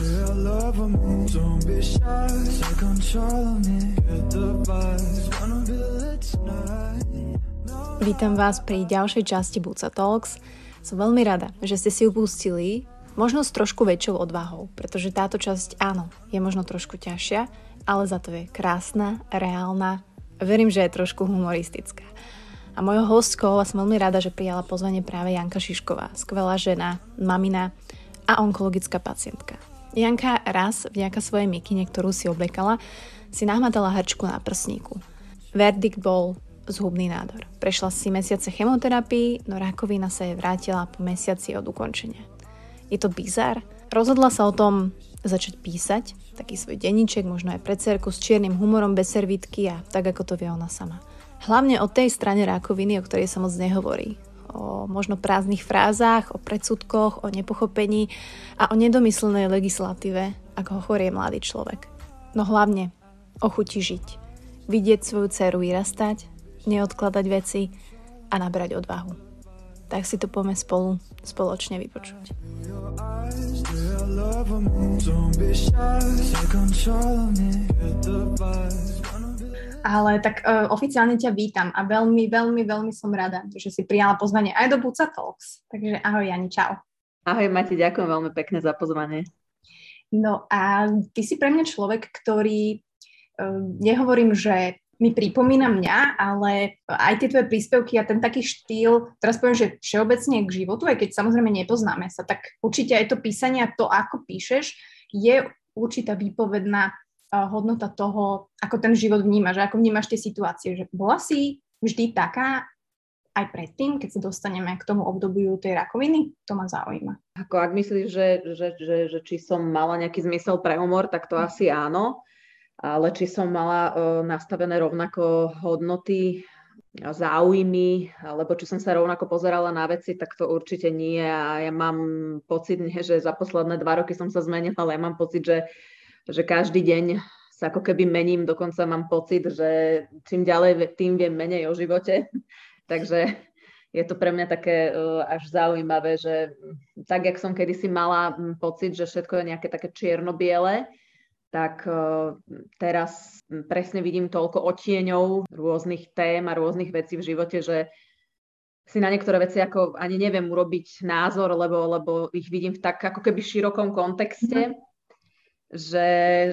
Vítam vás pri ďalšej časti Buca Talks. Som veľmi rada, že ste si upustili možno s trošku väčšou odvahou, pretože táto časť áno, je možno trošku ťažšia, ale za to je krásna, reálna, verím, že je trošku humoristická. A mojou hostkou a som veľmi rada, že prijala pozvanie práve Janka Šišková, skvelá žena, mamina a onkologická pacientka. Janka raz vďaka svojej mikine, ktorú si oblekala, si nahmatala hrčku na prsníku. Verdikt bol zhubný nádor. Prešla si mesiace chemoterapii, no rakovina sa jej vrátila po mesiaci od ukončenia. Je to bizar? Rozhodla sa o tom začať písať, taký svoj denníček, možno aj pre s čiernym humorom bez servítky a tak, ako to vie ona sama. Hlavne o tej strane rakoviny, o ktorej sa moc nehovorí. O možno prázdnych frázach, o predsudkoch, o nepochopení a o nedomyslenej legislatíve, ako ho chorie mladý človek. No hlavne o chuti žiť. Vidieť svoju dceru vyrastať, neodkladať veci a nabrať odvahu. Tak si to poďme spolu spoločne vypočuť. Ale tak uh, oficiálne ťa vítam a veľmi, veľmi, veľmi som rada, že si prijala pozvanie aj do Buca Talks. Takže ahoj Jani, čau. Ahoj Mati, ďakujem veľmi pekne za pozvanie. No a ty si pre mňa človek, ktorý, uh, nehovorím, že mi pripomína mňa, ale aj tie tvoje príspevky a ten taký štýl, teraz poviem, že všeobecne k životu, aj keď samozrejme nepoznáme sa, tak určite aj to písanie a to, ako píšeš, je určitá výpovedná hodnota toho, ako ten život vnímaš, ako vnímaš tie situácie. Že bola si vždy taká aj predtým, keď sa dostaneme k tomu obdobiu tej rakoviny? To ma zaujíma. Ako ak myslíš, že, že, že, že či som mala nejaký zmysel pre humor, tak to hm. asi áno ale či som mala nastavené rovnako hodnoty, záujmy, alebo či som sa rovnako pozerala na veci, tak to určite nie. A ja mám pocit, že za posledné dva roky som sa zmenila, ale ja mám pocit, že, že každý deň sa ako keby mením, dokonca mám pocit, že čím ďalej, tým viem menej o živote. Takže je to pre mňa také až zaujímavé, že tak, jak som kedysi mala pocit, že všetko je nejaké také čierno-biele, tak e, teraz presne vidím toľko otieňov rôznych tém a rôznych vecí v živote, že si na niektoré veci ako ani neviem urobiť názor, lebo, lebo ich vidím v tak ako keby širokom kontexte, mm. Že,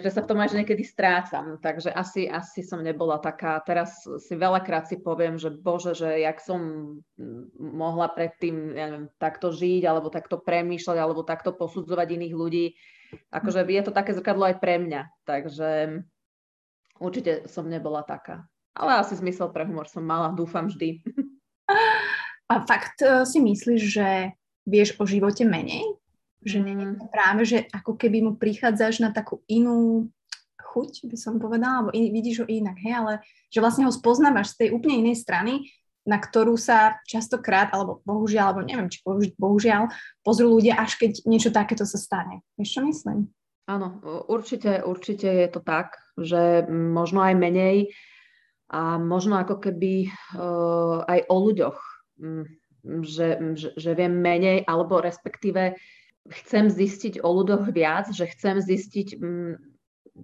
že sa v tom až niekedy strácam. Takže asi, asi som nebola taká. Teraz si veľakrát si poviem, že bože, že jak som mohla predtým ja neviem, takto žiť, alebo takto premýšľať, alebo takto posudzovať iných ľudí akože je to také zrkadlo aj pre mňa, takže určite som nebola taká. Ale asi zmysel pre humor som mala, dúfam vždy. A fakt e, si myslíš, že vieš o živote menej? Že mm. práve, že ako keby mu prichádzaš na takú inú chuť, by som povedala, alebo in, vidíš ho inak, hej, ale že vlastne ho spoznávaš z tej úplne inej strany na ktorú sa častokrát, alebo bohužiaľ, alebo neviem, či bohužiaľ, pozrú ľudia, až keď niečo takéto sa stane. Vieš, čo myslím? Áno, určite, určite je to tak, že možno aj menej a možno ako keby uh, aj o ľuďoch, že, že, že viem menej, alebo respektíve chcem zistiť o ľuďoch viac, že chcem zistiť,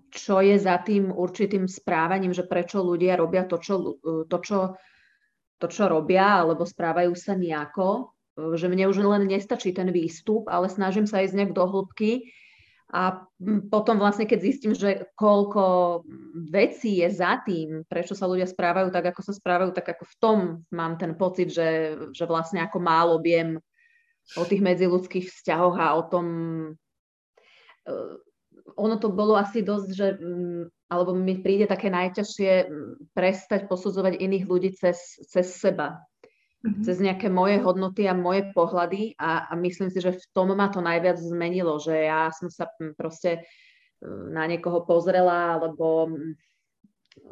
čo je za tým určitým správaním, že prečo ľudia robia to, čo, to, čo to, čo robia, alebo správajú sa nejako, že mne už len nestačí ten výstup, ale snažím sa ísť nejak do hĺbky. A potom vlastne, keď zistím, že koľko vecí je za tým, prečo sa ľudia správajú tak, ako sa správajú, tak ako v tom mám ten pocit, že, že vlastne ako málo viem o tých medziludských vzťahoch a o tom, ono to bolo asi dosť, že, mm, alebo mi príde také najťažšie mm, prestať posudzovať iných ľudí cez, cez seba, mm-hmm. cez nejaké moje hodnoty a moje pohľady a, a myslím si, že v tom ma to najviac zmenilo, že ja som sa mm, proste na niekoho pozrela, alebo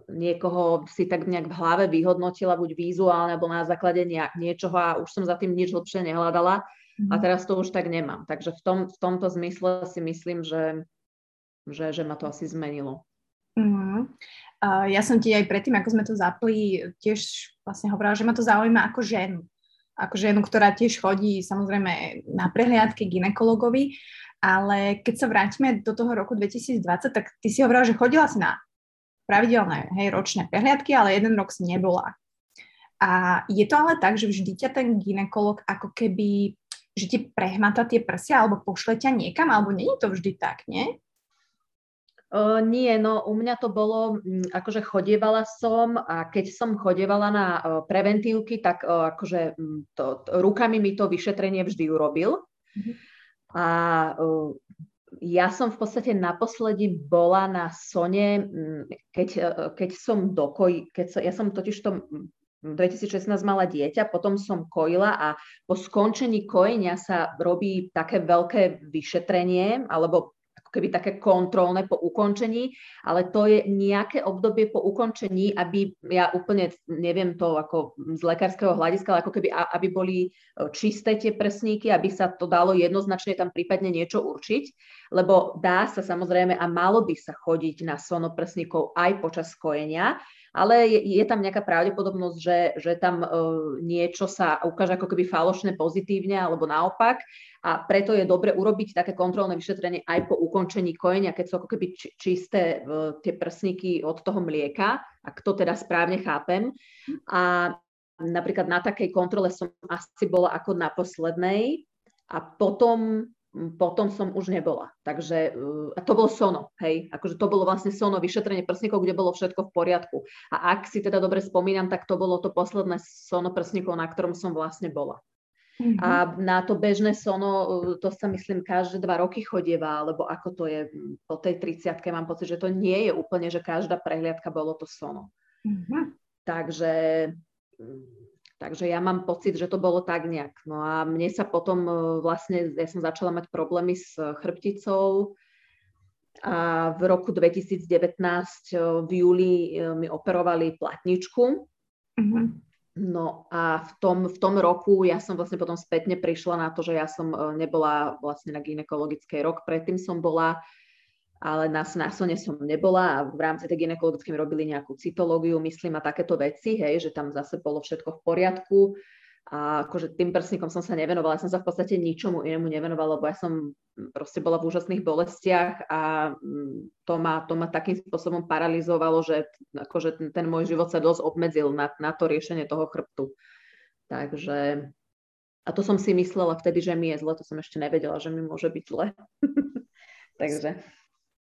niekoho si tak nejak v hlave vyhodnotila, buď vizuálne, alebo na základe nejak, niečoho a už som za tým nič lepšie nehľadala. A mhm. teraz to už tak nemám. Takže v, tom, v tomto zmysle si myslím, že, že, že ma to asi zmenilo. Uh-huh. Uh, ja som ti aj predtým, ako sme to zapli, tiež vlastne hovorila, že ma to zaujíma ako ženu. Ako ženu, ktorá tiež chodí samozrejme na prehliadky ginekologovi. Ale keď sa vrátime do toho roku 2020, tak ty si hovorila, že chodila si na pravidelné hej, ročné prehliadky, ale jeden rok si nebola. A je to ale tak, že vždy ťa ten ginekolog ako keby, že ti prehmata tie prsia alebo pošle ťa niekam, alebo je to vždy tak, nie? Uh, nie, no u mňa to bolo, um, akože chodievala som a keď som chodievala na uh, preventívky, tak uh, akože um, to, to, rukami mi to vyšetrenie vždy urobil. Mm-hmm. A ja som v podstate naposledy bola na Sone, keď, keď som dokoj, keď som, ja som totiž to 2016 mala dieťa, potom som kojila a po skončení kojenia sa robí také veľké vyšetrenie alebo keby také kontrolné po ukončení, ale to je nejaké obdobie po ukončení, aby ja úplne neviem to ako z lekárskeho hľadiska, ale ako keby aby boli e, čisté tie prsníky, aby sa to dalo jednoznačne tam prípadne niečo určiť, lebo dá sa samozrejme a malo by sa chodiť na sonoprsníkov aj počas kojenia, ale je, je tam nejaká pravdepodobnosť, že, že tam uh, niečo sa ukáže ako keby falošné pozitívne alebo naopak a preto je dobre urobiť také kontrolné vyšetrenie aj po ukončení kojenia, keď sú ako keby či, čisté uh, tie prsníky od toho mlieka, ak to teda správne chápem. A napríklad na takej kontrole som asi bola ako na poslednej a potom potom som už nebola. Takže a to bolo sono, hej, akože to bolo vlastne sono, vyšetrenie prsníkov, kde bolo všetko v poriadku. A ak si teda dobre spomínam, tak to bolo to posledné sono prsníkov, na ktorom som vlastne bola. Mm-hmm. A na to bežné sono, to sa myslím každé dva roky chodieva, alebo ako to je po tej 30 mám pocit, že to nie je úplne, že každá prehliadka bolo to sono. Mm-hmm. Takže Takže ja mám pocit, že to bolo tak nejak. No a mne sa potom e, vlastne, ja som začala mať problémy s chrbticou a v roku 2019 e, v júli e, mi operovali platničku. Mm-hmm. No a v tom, v tom roku ja som vlastne potom spätne prišla na to, že ja som nebola vlastne na ginekologickej rok, predtým som bola ale na, na Sone som nebola a v rámci tej ginekologickej robili nejakú cytológiu, myslím, a takéto veci, hej, že tam zase bolo všetko v poriadku. A akože tým prsníkom som sa nevenovala, ja som sa v podstate ničomu inému nevenovala, lebo ja som proste bola v úžasných bolestiach a mm, to ma, to ma takým spôsobom paralizovalo, že akože ten, ten môj život sa dosť obmedzil na, na to riešenie toho chrbtu. Takže a to som si myslela vtedy, že mi je zle, to som ešte nevedela, že mi môže byť zle. Takže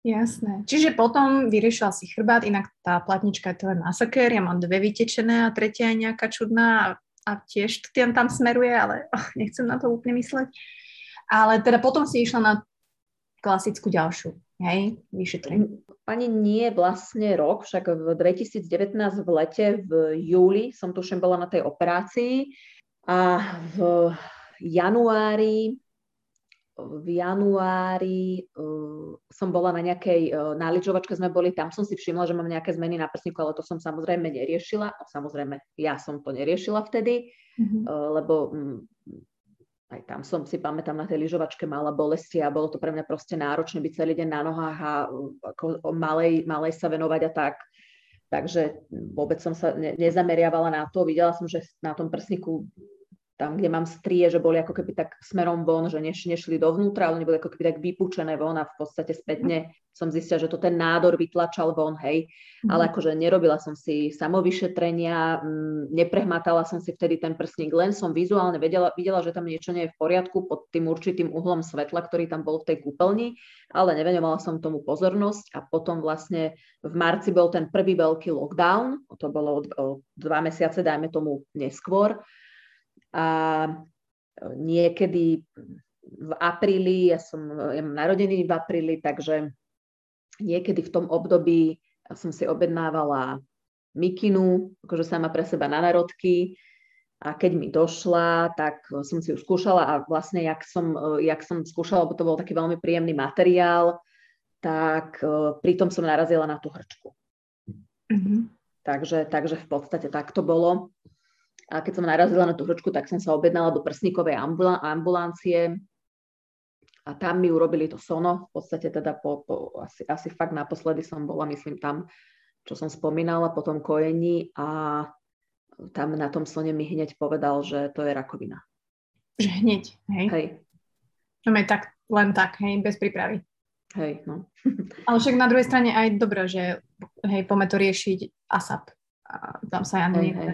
Jasné. Čiže potom vyriešila si chrbát, inak tá platnička je to len masaker, ja mám dve vytečené a tretia je nejaká čudná a tiež tým tam smeruje, ale oh, nechcem na to úplne mysleť. Ale teda potom si išla na klasickú ďalšiu, hej, vyšetrenie. Pani nie vlastne rok, však v 2019 v lete, v júli som tuším bola na tej operácii a v januári v januári uh, som bola na nejakej, uh, na lyžovačke sme boli, tam som si všimla, že mám nejaké zmeny na prsníku, ale to som samozrejme neriešila. A samozrejme, ja som to neriešila vtedy, mm-hmm. uh, lebo um, aj tam som si pamätám na tej lyžovačke mala bolesti a bolo to pre mňa proste náročné byť celý deň na nohách a ako malej, malej sa venovať a tak. Takže vôbec som sa ne, nezameriavala na to. Videla som, že na tom prsníku tam, kde mám strie, že boli ako keby tak smerom von, že neš, nešli dovnútra, ale oni boli ako keby tak vypučené von a v podstate spätne som zistila, že to ten nádor vytlačal von, hej. Mm. Ale akože nerobila som si samovyšetrenia, m, mm, neprehmatala som si vtedy ten prsník, len som vizuálne vedela, videla, že tam niečo nie je v poriadku pod tým určitým uhlom svetla, ktorý tam bol v tej kúpeľni, ale nevenovala som tomu pozornosť a potom vlastne v marci bol ten prvý veľký lockdown, to bolo o, o dva mesiace, dajme tomu neskôr, a niekedy v apríli, ja som ja mám narodený v apríli, takže niekedy v tom období som si objednávala mikinu, akože sama pre seba na narodky a keď mi došla, tak som si ju skúšala a vlastne jak som, jak som skúšala, lebo to bol taký veľmi príjemný materiál, tak e, pritom som narazila na tú hrčku. Mm-hmm. Takže, takže v podstate tak to bolo. A keď som narazila na tú hročku, tak som sa objednala do prsníkovej ambulancie a tam mi urobili to sono. V podstate teda po, po asi, asi fakt naposledy som bola, myslím, tam, čo som spomínala po tom kojení a tam na tom sone mi hneď povedal, že to je rakovina. Že hneď, hej? Hej. No tak len tak, hej, bez prípravy. Hej, no. Ale však na druhej strane aj dobré, že hej, poďme to riešiť ASAP. A tam sa ja hej, hej.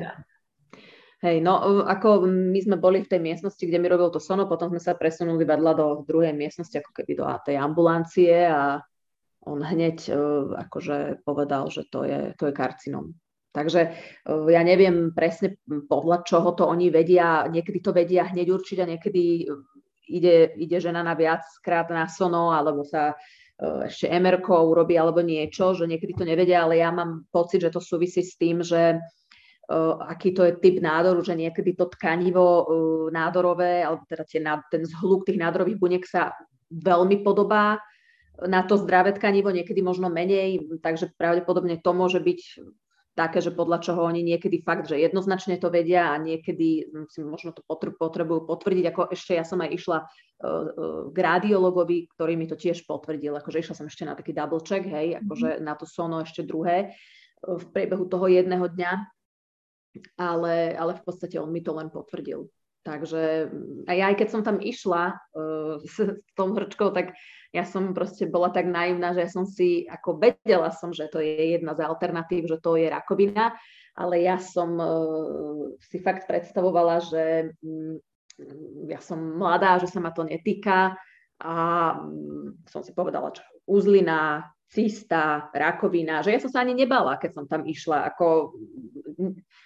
Hej, no ako my sme boli v tej miestnosti, kde mi robil to sono, potom sme sa presunuli vedľa do druhej miestnosti, ako keby do tej ambulancie a on hneď uh, akože povedal, že to je, to je karcinom. Takže uh, ja neviem presne podľa čoho to oni vedia, niekedy to vedia hneď určiť a niekedy ide, ide žena na viackrát na sono alebo sa ešte mr urobí alebo niečo, že niekedy to nevedia, ale ja mám pocit, že to súvisí s tým, že aký to je typ nádoru, že niekedy to tkanivo nádorové, alebo teda tie, ten zhluk tých nádorových buniek sa veľmi podobá na to zdravé tkanivo, niekedy možno menej, takže pravdepodobne to môže byť také, že podľa čoho oni niekedy fakt, že jednoznačne to vedia a niekedy si možno to potrebujú potvrdiť, ako ešte ja som aj išla k radiologovi, ktorý mi to tiež potvrdil, akože išla som ešte na taký double check, hej, akože na to sono ešte druhé v priebehu toho jedného dňa, ale, ale v podstate on mi to len potvrdil. Takže aj, aj keď som tam išla uh, s, s tou hrčkou, tak ja som proste bola tak naivná, že ja som si, ako vedela som, že to je jedna z alternatív, že to je rakovina, ale ja som uh, si fakt predstavovala, že um, ja som mladá, že sa ma to netýka a um, som si povedala, že uzlina, cista, rakovina, že ja som sa ani nebala, keď som tam išla. Ako,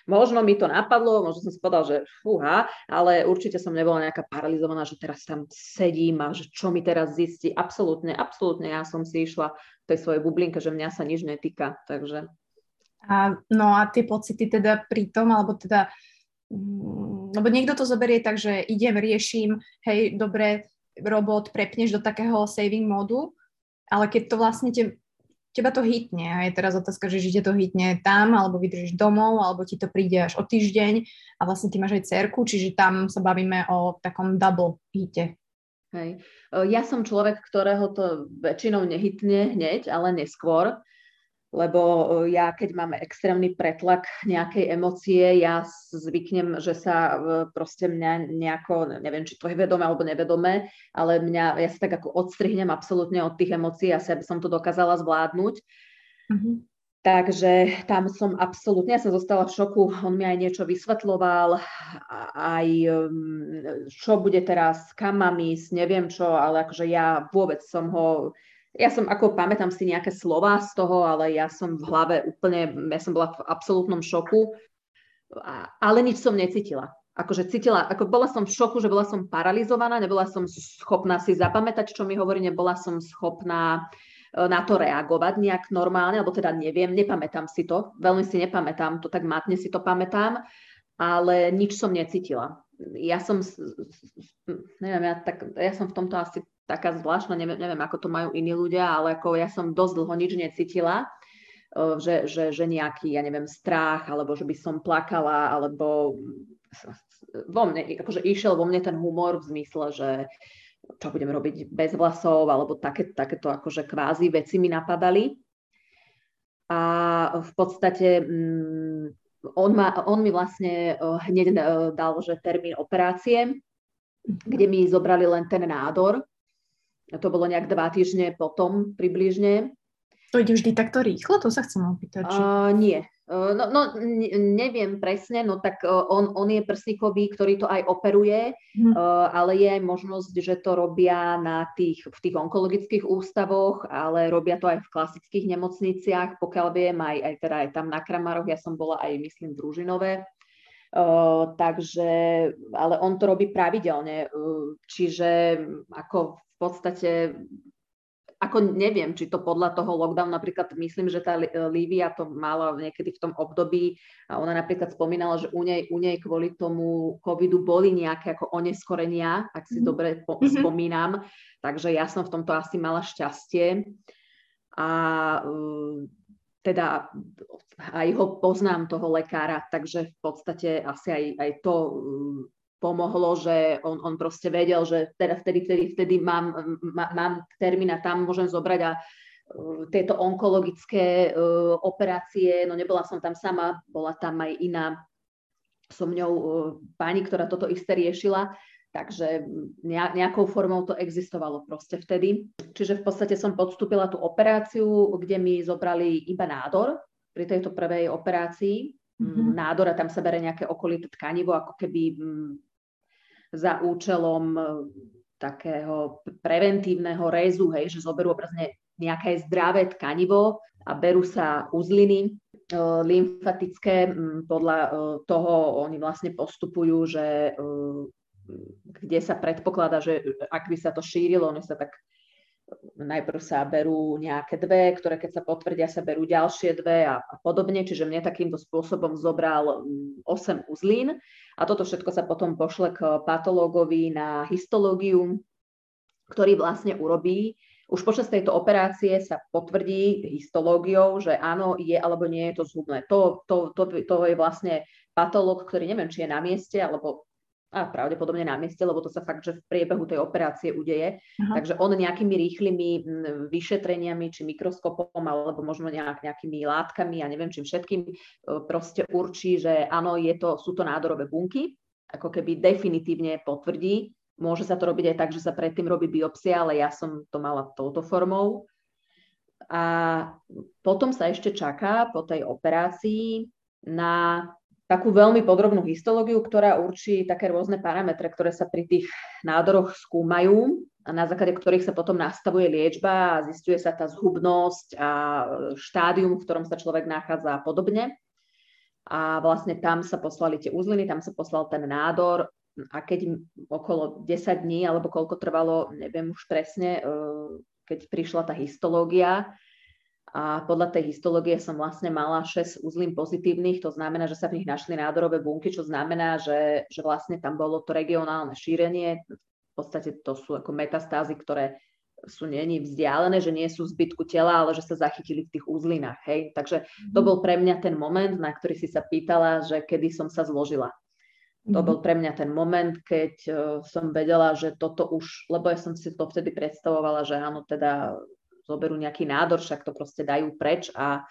možno mi to napadlo, možno som si povedala, že fúha, ale určite som nebola nejaká paralizovaná, že teraz tam sedím a že čo mi teraz zistí. Absolútne, absolútne ja som si išla v tej svojej bublinke, že mňa sa nič netýka. Takže... A, no a tie pocity teda pri tom, alebo teda mm, lebo niekto to zoberie tak, že idem, riešim, hej, dobre, robot, prepneš do takého saving módu, ale keď to vlastne te, teba to hitne a je teraz otázka, že či to hitne tam, alebo vydržíš domov, alebo ti to príde až o týždeň a vlastne ty máš aj cerku, čiže tam sa bavíme o takom double hite. Hej. Ja som človek, ktorého to väčšinou nehytne hneď, ale neskôr lebo e, ja keď mám extrémny pretlak nejakej emócie, ja zvyknem, že sa e, proste mňa nejako, neviem, či to je vedomé alebo nevedomé, ale mňa, ja sa tak ako odstrihnem absolútne od tých emócií, asi aby som to dokázala zvládnuť. Mm-hmm. Takže tam som absolútne, ja som zostala v šoku, on mi aj niečo vysvetloval, aj čo bude teraz, kam mám ísť, neviem čo, ale akože ja vôbec som ho ja som, ako pamätám si nejaké slova z toho, ale ja som v hlave úplne, ja som bola v absolútnom šoku, ale nič som necítila. Akože cítila, ako bola som v šoku, že bola som paralizovaná, nebola som schopná si zapamätať, čo mi hovorí, nebola som schopná e, na to reagovať nejak normálne, alebo teda neviem, nepamätám si to, veľmi si nepamätám, to tak matne si to pamätám, ale nič som necítila. Ja som, neviem, ja, tak, ja som v tomto asi taká zvláštna, neviem, neviem, ako to majú iní ľudia, ale ako ja som dosť dlho nič necítila, že, že, že nejaký, ja neviem, strach, alebo že by som plakala, alebo vo mne, akože išiel vo mne ten humor v zmysle, že čo budem robiť bez vlasov, alebo také, takéto akože kvázi veci mi napadali. A v podstate mm, on, ma, on mi vlastne hneď dal, že termín operácie, kde mi zobrali len ten nádor, to bolo nejak dva týždne potom približne. To ide vždy takto rýchlo? To sa chcem opýtať. Či... Uh, nie. Uh, no, no neviem presne, no tak uh, on, on je prsníkový, ktorý to aj operuje, hmm. uh, ale je aj možnosť, že to robia na tých, v tých onkologických ústavoch, ale robia to aj v klasických nemocniciach, pokiaľ viem, aj, aj teda aj tam na Kramaroch, ja som bola aj, myslím, družinové. Uh, takže, ale on to robí pravidelne, uh, čiže ako v podstate ako neviem, či to podľa toho lockdown, napríklad myslím, že tá Lívia to mala niekedy v tom období a ona napríklad spomínala, že u nej, u nej kvôli tomu covidu boli nejaké ako oneskorenia, ak si mm. dobre po- mm-hmm. spomínam, takže ja som v tomto asi mala šťastie a uh, teda aj ho poznám, toho lekára, takže v podstate asi aj, aj to uh, pomohlo, že on, on proste vedel, že teda vtedy, vtedy, vtedy mám, mám termín a tam môžem zobrať a uh, tieto onkologické uh, operácie, no nebola som tam sama, bola tam aj iná so mňou uh, pani, ktorá toto isté riešila, Takže nejakou formou to existovalo proste vtedy. Čiže v podstate som podstúpila tú operáciu, kde mi zobrali iba nádor pri tejto prvej operácii. Mm-hmm. Nádor a tam sa bere nejaké okolité tkanivo, ako keby za účelom takého preventívneho rezu, hej, že zoberú obrazne nejaké zdravé tkanivo a berú sa uzliny e, lymfatické. Podľa e, toho oni vlastne postupujú, že e, kde sa predpokladá, že ak by sa to šírilo, ono sa tak najprv sa berú nejaké dve, ktoré keď sa potvrdia, sa berú ďalšie dve a, a podobne. Čiže mne takýmto spôsobom zobral 8 uzlín a toto všetko sa potom pošle k patológovi na histológiu, ktorý vlastne urobí. Už počas tejto operácie sa potvrdí histológiou, že áno, je alebo nie je to zhubné. To, to, to, to je vlastne patológ, ktorý neviem, či je na mieste, alebo a pravdepodobne na mieste, lebo to sa fakt, že v priebehu tej operácie udeje. Aha. Takže on nejakými rýchlymi vyšetreniami, či mikroskopom, alebo možno nejak, nejakými látkami, ja neviem čím všetkým, e, proste určí, že áno, je to, sú to nádorové bunky, ako keby definitívne potvrdí. Môže sa to robiť aj tak, že sa predtým robí biopsia, ale ja som to mala touto formou. A potom sa ešte čaká po tej operácii na takú veľmi podrobnú histológiu, ktorá určí také rôzne parametre, ktoré sa pri tých nádoroch skúmajú a na základe ktorých sa potom nastavuje liečba a zistuje sa tá zhubnosť a štádium, v ktorom sa človek nachádza a podobne. A vlastne tam sa poslali tie uzliny, tam sa poslal ten nádor a keď okolo 10 dní, alebo koľko trvalo, neviem už presne, e, keď prišla tá histológia, a podľa tej histológie som vlastne mala 6 uzlín pozitívnych, to znamená, že sa v nich našli nádorové bunky, čo znamená, že, že vlastne tam bolo to regionálne šírenie, v podstate to sú ako metastázy, ktoré sú není vzdialené, že nie sú zbytku tela, ale že sa zachytili v tých uzlinách. Hej? Takže to mhm. bol pre mňa ten moment, na ktorý si sa pýtala, že kedy som sa zložila. To mhm. bol pre mňa ten moment, keď uh, som vedela, že toto už, lebo ja som si to vtedy predstavovala, že áno, teda zoberú nejaký nádor, však to proste dajú preč a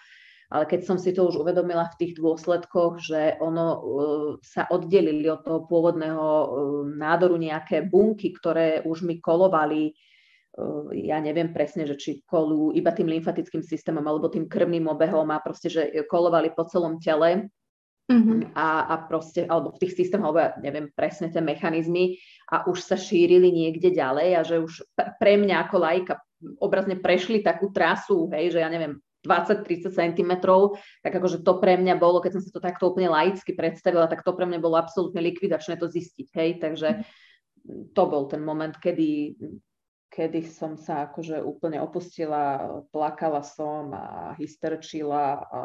ale keď som si to už uvedomila v tých dôsledkoch, že ono uh, sa oddelili od toho pôvodného uh, nádoru nejaké bunky, ktoré už mi kolovali, uh, ja neviem presne, že či kolujú iba tým lymfatickým systémom alebo tým krvným obehom a proste, že kolovali po celom tele, Mm-hmm. A, a proste, alebo v tých systémoch, alebo ja neviem presne tie mechanizmy a už sa šírili niekde ďalej a že už pre mňa ako lajka obrazne prešli takú trasu, hej, že ja neviem, 20-30 cm, tak akože to pre mňa bolo, keď som si to takto úplne laicky predstavila, tak to pre mňa bolo absolútne likvidačné to zistiť, hej, takže to bol ten moment, kedy, kedy som sa akože úplne opustila, plakala som a hysterčila a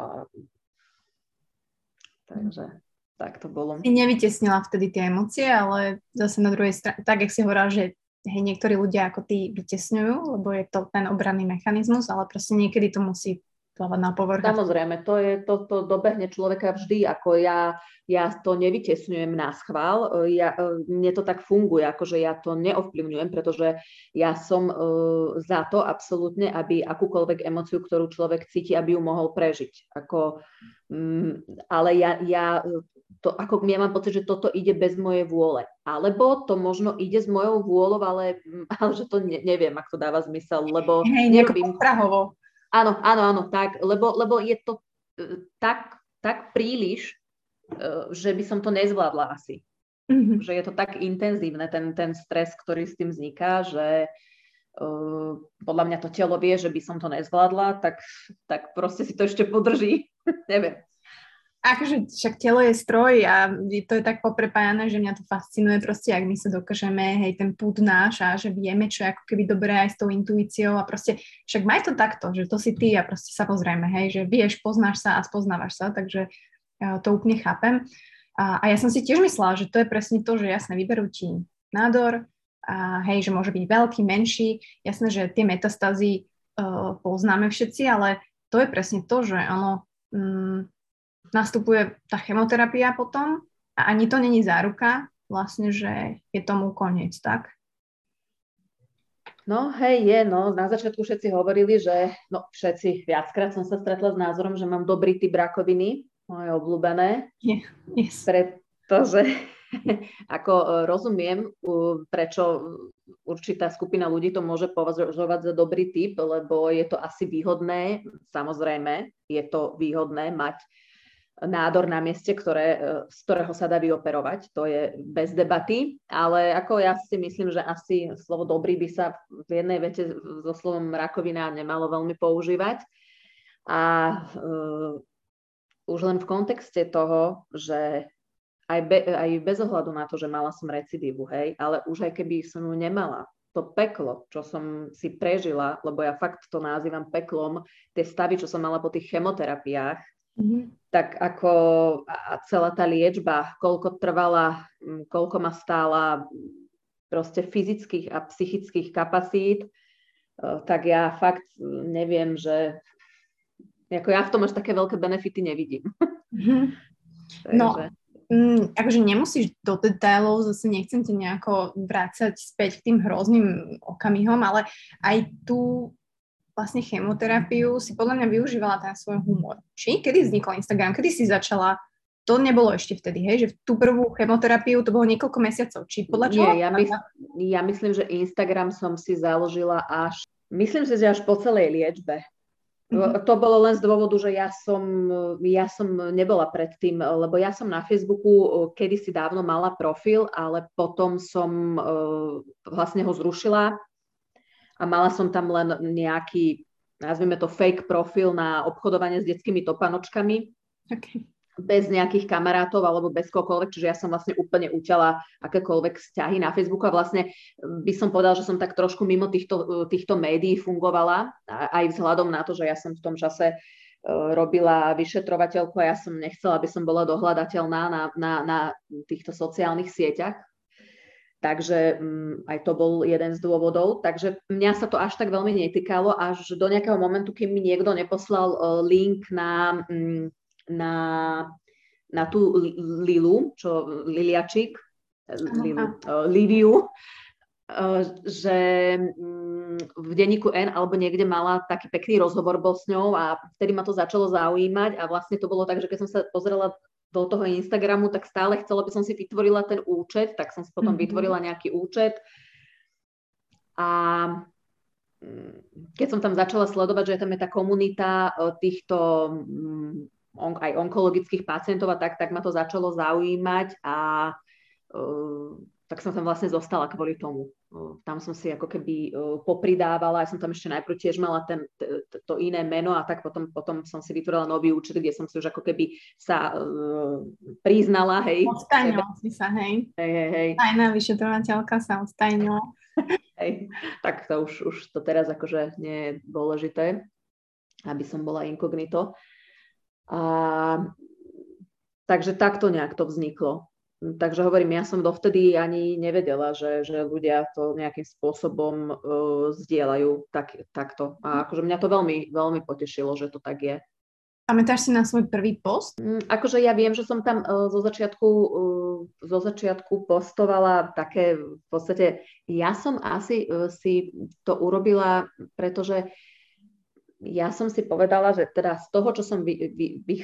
takže tak to bolo. Ty nevytesnila vtedy tie emócie, ale zase na druhej strane, tak, jak si hovorila, že hej, niektorí ľudia ako ty vytesňujú, lebo je to ten obranný mechanizmus, ale proste niekedy to musí plávať na povrch. Samozrejme, to, je, to, to dobehne človeka vždy, ako ja, ja to nevytesňujem na schvál, ja, mne to tak funguje, akože ja to neovplyvňujem, pretože ja som uh, za to absolútne, aby akúkoľvek emociu, ktorú človek cíti, aby ju mohol prežiť. Ako, um, ale ja, ja to, ako ja mám pocit, že toto ide bez mojej vôle. Alebo to možno ide s mojou vôľou, ale, ale že to ne, neviem, ak to dáva zmysel, lebo... Hej, neviem. Prahovo. Áno, áno, áno, tak, lebo, lebo je to uh, tak, tak príliš, uh, že by som to nezvládla asi. Mm-hmm. Že je to tak intenzívne, ten, ten stres, ktorý s tým vzniká, že uh, podľa mňa to telo vie, že by som to nezvládla, tak, tak proste si to ešte podrží. Neviem akože však telo je stroj a to je tak poprepájané, že mňa to fascinuje proste, ak my sa dokážeme, hej, ten púd náš a že vieme, čo je ako keby dobré aj s tou intuíciou a proste, však maj to takto, že to si ty a proste sa pozrieme, hej, že vieš, poznáš sa a spoznávaš sa, takže ja to úplne chápem. A, a ja som si tiež myslela, že to je presne to, že jasne, vyberú ti nádor, a hej, že môže byť veľký, menší, jasné, že tie metastázy uh, poznáme všetci, ale to je presne to, že ono, um, nastupuje tá chemoterapia potom a ani to není záruka vlastne, že je tomu koniec, tak? No hej, je, no. Na začiatku všetci hovorili, že, no všetci, viackrát som sa stretla s názorom, že mám dobrý typ rakoviny, moje obľúbené. Yeah, yes. Pretože ako e, rozumiem, prečo určitá skupina ľudí to môže považovať za dobrý typ, lebo je to asi výhodné, samozrejme, je to výhodné mať nádor na mieste, ktoré, e, z ktorého sa dá vyoperovať. To je bez debaty, ale ako ja si myslím, že asi slovo dobrý by sa v jednej vete so slovom rakovina nemalo veľmi používať. A uh, už len v kontexte toho, že aj, be, aj bez ohľadu na to, že mala som recidívu, hej, ale už aj keby som ju nemala, to peklo, čo som si prežila, lebo ja fakt to nazývam peklom, tie stavy, čo som mala po tých chemoterapiách, mm-hmm. tak ako a celá tá liečba, koľko trvala, koľko ma stála proste fyzických a psychických kapasít, e, tak ja fakt neviem, že ako ja v tom až také veľké benefity nevidím. Mm-hmm. No, mm, akože nemusíš do detailov, zase nechcem ťa nejako vrácať späť k tým hrozným okamihom, ale aj tú vlastne chemoterapiu si podľa mňa využívala ten svoj humor. Či? Kedy vznikol Instagram? Kedy si začala to nebolo ešte vtedy, hej, že v tú prvú chemoterapiu to bolo niekoľko mesiacov. Či podľa čoho? Nie, ja, mysl, ja myslím, že Instagram som si založila až, myslím si, že až po celej liečbe. Mm-hmm. To bolo len z dôvodu, že ja som, ja som nebola predtým, lebo ja som na Facebooku kedysi dávno mala profil, ale potom som vlastne ho zrušila a mala som tam len nejaký, nazvime to fake profil na obchodovanie s detskými topanočkami. Okay bez nejakých kamarátov alebo bez kohokoľvek, čiže ja som vlastne úplne uťala akékoľvek vzťahy na Facebooku a vlastne by som povedala, že som tak trošku mimo týchto, týchto médií fungovala, aj vzhľadom na to, že ja som v tom čase e, robila vyšetrovateľku a ja som nechcela, aby som bola dohľadateľná na, na, na týchto sociálnych sieťach. Takže um, aj to bol jeden z dôvodov. Takže mňa sa to až tak veľmi netýkalo, až do nejakého momentu, kým mi niekto neposlal uh, link na um, na, na tú Lilu, čo Liliačik, Lilu, uh, Liviu, uh, že um, v denníku N alebo niekde mala taký pekný rozhovor bol s ňou a vtedy ma to začalo zaujímať a vlastne to bolo tak, že keď som sa pozrela do toho Instagramu, tak stále chcela by som si vytvorila ten účet, tak som si potom mm-hmm. vytvorila nejaký účet a mm, keď som tam začala sledovať, že tam je tá komunita týchto mm, on, aj onkologických pacientov a tak, tak ma to začalo zaujímať a uh, tak som tam vlastne zostala kvôli tomu. Uh, tam som si ako keby popridávala, ja som tam ešte najprv tiež mala ten, to iné meno a tak potom, potom som si vytvorila nový účet, kde som si už ako keby sa uh, priznala, hej. Odstajnila si sa, hej. Hej, hej, hej. Tajná vyšetrovateľka sa odstajnila. hej, tak to už, už to teraz akože nie je dôležité, aby som bola inkognito. A, takže takto nejak to vzniklo. Takže hovorím, ja som dovtedy ani nevedela, že, že ľudia to nejakým spôsobom uh, zdieľajú tak, takto. A akože mňa to veľmi, veľmi potešilo, že to tak je. Pamätáš si na svoj prvý post? Mm, akože ja viem, že som tam uh, zo, začiatku, uh, zo začiatku postovala také, v podstate, ja som asi uh, si to urobila, pretože ja som si povedala, že teda z toho, čo som vy, vy, vy,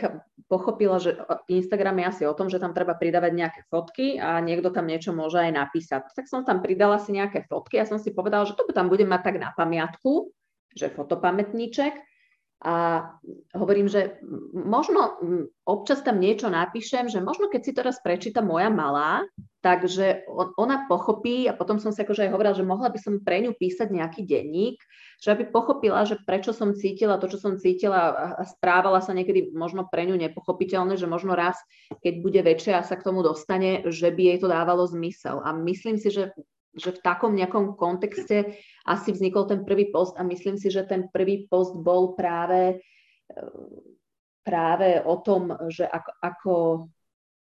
pochopila, že Instagram je asi o tom, že tam treba pridávať nejaké fotky a niekto tam niečo môže aj napísať. Tak som tam pridala si nejaké fotky a som si povedala, že to tam budem mať tak na pamiatku, že fotopamätníček a hovorím, že možno občas tam niečo napíšem, že možno keď si to raz prečíta moja malá, takže ona pochopí a potom som si akože aj hovorila, že mohla by som pre ňu písať nejaký denník, že aby pochopila, že prečo som cítila to, čo som cítila a správala sa niekedy možno pre ňu nepochopiteľne, že možno raz, keď bude väčšia sa k tomu dostane, že by jej to dávalo zmysel. A myslím si, že že v takom nejakom kontexte asi vznikol ten prvý post a myslím si, že ten prvý post bol práve, práve o tom, že ako, ako,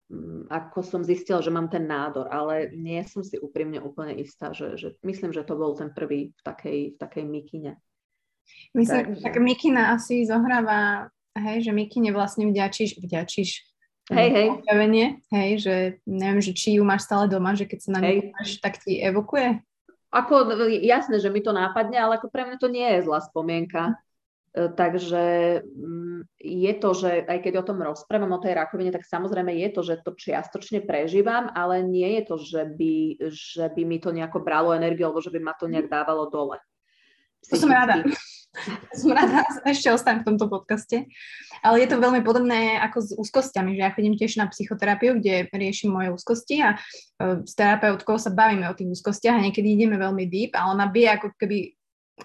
mm, ako som zistila, že mám ten nádor, ale nie som si úprimne úplne istá, že, že myslím, že to bol ten prvý v takej, v takej mikine. Myslím, tak mikina asi zohráva, hej, že mikine vlastne vďačíš, vďačíš Hej, hej. Objavenie, hej, že neviem, že či ju máš stále doma, že keď sa na ňu máš, tak ti evokuje? Ako, jasné, že mi to nápadne, ale ako pre mňa to nie je zlá spomienka. takže mm, je to, že aj keď o tom rozprávam o tej rakovine, tak samozrejme je to, že to čiastočne prežívam, ale nie je to, že by, že by mi to nejako bralo energiu alebo že by ma to nejak dávalo dole. To som rada. som rada, ešte ostanem v tomto podcaste. Ale je to veľmi podobné ako s úzkosťami, že ja chodím tiež na psychoterapiu, kde riešim moje úzkosti a uh, s terapeutkou sa bavíme o tých úzkostiach a niekedy ideme veľmi deep a ona vie ako keby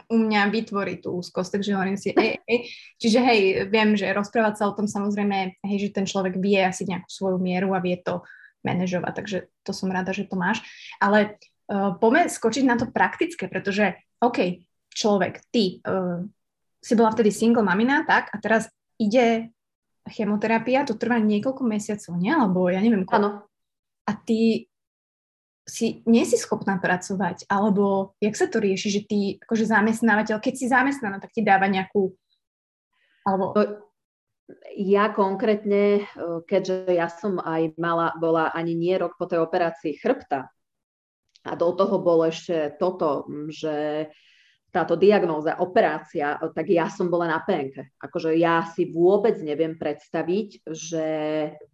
u mňa vytvorí tú úzkosť, takže hovorím si, ej, ej. Čiže hej, viem, že rozprávať sa o tom samozrejme, hej, že ten človek vie asi nejakú svoju mieru a vie to manažovať, takže to som rada, že to máš. Ale uh, poďme skočiť na to praktické, pretože OK, človek, ty uh, si bola vtedy single mamina, tak? A teraz ide chemoterapia, to trvá niekoľko mesiacov, nie? Alebo ja neviem. Áno. A ty si, nie si schopná pracovať, alebo jak sa to rieši, že ty akože zamestnávateľ, keď si zamestnaná, tak ti dáva nejakú, alebo... Ja konkrétne, eh, keďže ja som aj mala, bola ani nie rok po tej operácii chrbta a do toho bolo ešte toto, že táto diagnóza, operácia, tak ja som bola na penke. Akože ja si vôbec neviem predstaviť, že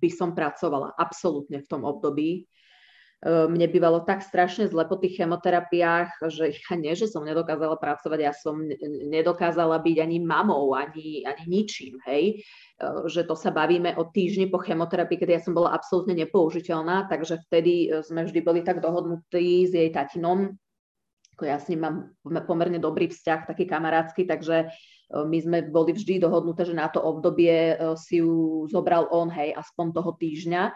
by som pracovala absolútne v tom období. E, mne bývalo tak strašne zle po tých chemoterapiách, že ja nie, že som nedokázala pracovať, ja som nedokázala byť ani mamou, ani, ani ničím, hej. E, že to sa bavíme o týždni po chemoterapii, kedy ja som bola absolútne nepoužiteľná, takže vtedy sme vždy boli tak dohodnutí s jej tatinom, ja s ním mám pomerne dobrý vzťah, taký kamarádsky, takže e, my sme boli vždy dohodnuté, že na to obdobie e, si ju zobral on, hej, aspoň toho týždňa.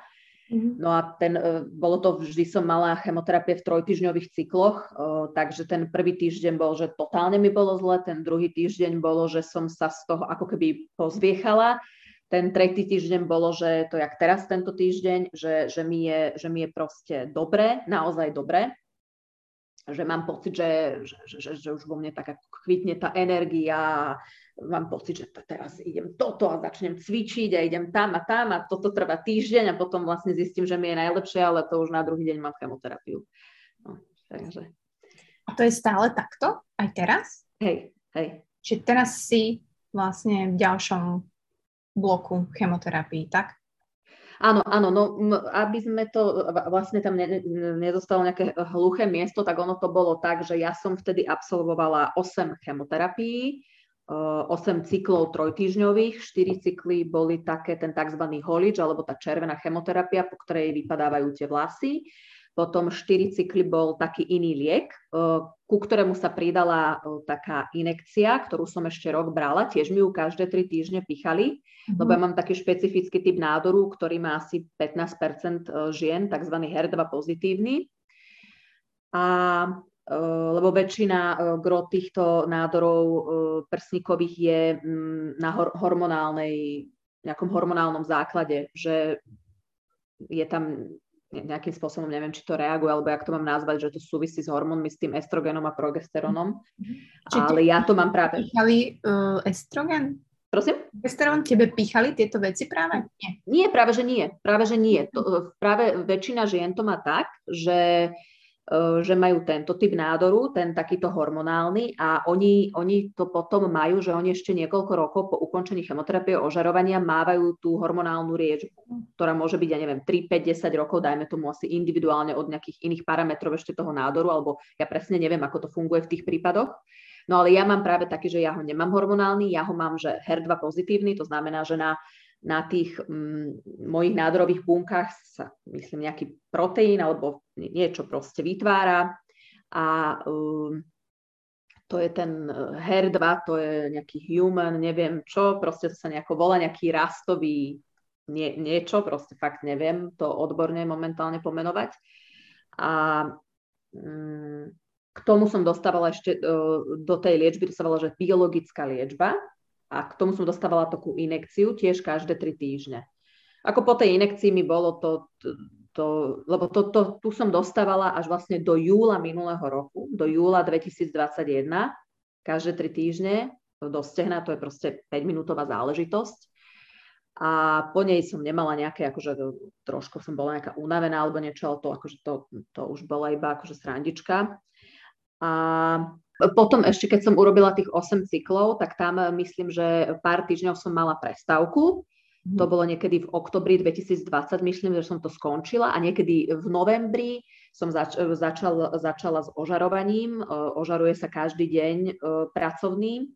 Mm-hmm. No a ten, e, bolo to, vždy som mala chemoterapie v trojtyžňových cykloch, takže ten prvý týždeň bol, že totálne mi bolo zle, ten druhý týždeň bolo, že som sa z toho ako keby pozviechala, ten tretí týždeň bolo, že to jak teraz tento týždeň, že, že, mi, je, že mi je proste dobre, naozaj dobre, že mám pocit, že, že, že, že už vo mne tak ako kvitne tá energia, mám pocit, že to teraz idem toto a začnem cvičiť a idem tam a tam a toto trvá týždeň a potom vlastne zistím, že mi je najlepšie, ale to už na druhý deň mám chemoterapiu. No, takže. A to je stále takto? Aj teraz? Hej, hej. Čiže teraz si vlastne v ďalšom bloku chemoterapii, tak? Áno, áno, no aby sme to, vlastne tam nedostalo nejaké hluché miesto, tak ono to bolo tak, že ja som vtedy absolvovala 8 chemoterapií, 8 cyklov trojtýždňových, 4 cykly boli také ten tzv. holič, alebo tá červená chemoterapia, po ktorej vypadávajú tie vlasy. Potom 4 cykly bol taký iný liek, ku ktorému sa pridala taká inekcia, ktorú som ešte rok brala, tiež mi ju každé 3 týždne pichali mm-hmm. lebo ja mám taký špecifický typ nádoru, ktorý má asi 15 e, žien, tzv. HER2 pozitívny. A e, lebo väčšina e, gro týchto nádorov prsníkových je mm, na hormonálnej, nejakom hormonálnom základe, že je tam nejakým spôsobom, neviem, či to reaguje, alebo jak to mám nazvať, že to súvisí s hormónmi, s tým estrogenom a progesterónom. Mm-hmm. Ale ja to mám práve... Píchali uh, estrogen? Prosím? Testosteron tebe pýchali tieto veci práve? Nie. Nie, práve že nie. Práve že nie. To, e, práve väčšina žien to má tak, že, že majú tento typ nádoru, ten takýto hormonálny a oni, oni to potom majú, že oni ešte niekoľko rokov po ukončení chemoterapie ožarovania mávajú tú hormonálnu riečbu, ktorá môže byť, ja neviem, 3, 5, 10 rokov, dajme tomu asi individuálne od nejakých iných parametrov ešte toho nádoru, alebo ja presne neviem, ako to funguje v tých prípadoch. No ale ja mám práve taký, že ja ho nemám hormonálny, ja ho mám, že HER2 pozitívny, to znamená, že na, na tých um, mojich nádorových bunkách sa, myslím, nejaký proteín alebo niečo proste vytvára a um, to je ten HER2, to je nejaký human, neviem čo, proste to sa nejako volá, nejaký rastový nie, niečo, proste fakt neviem to odborne momentálne pomenovať. A um, k tomu som dostávala ešte e, do tej liečby, to sa volá, že biologická liečba a k tomu som dostávala takú inekciu tiež každé tri týždne. Ako po tej inekcii mi bolo to, to, to lebo to, to, tu som dostávala až vlastne do júla minulého roku, do júla 2021, každé tri týždne do stehna, to je proste 5-minútová záležitosť. A po nej som nemala nejaké, akože trošku som bola nejaká unavená alebo niečo, ale to, akože to, to už bola iba akože srandička. A Potom ešte, keď som urobila tých 8 cyklov, tak tam myslím, že pár týždňov som mala prestávku. Mm. To bolo niekedy v oktobri 2020, myslím, že som to skončila a niekedy v novembri som zač- začal, začala s ožarovaním. Ožaruje sa každý deň pracovný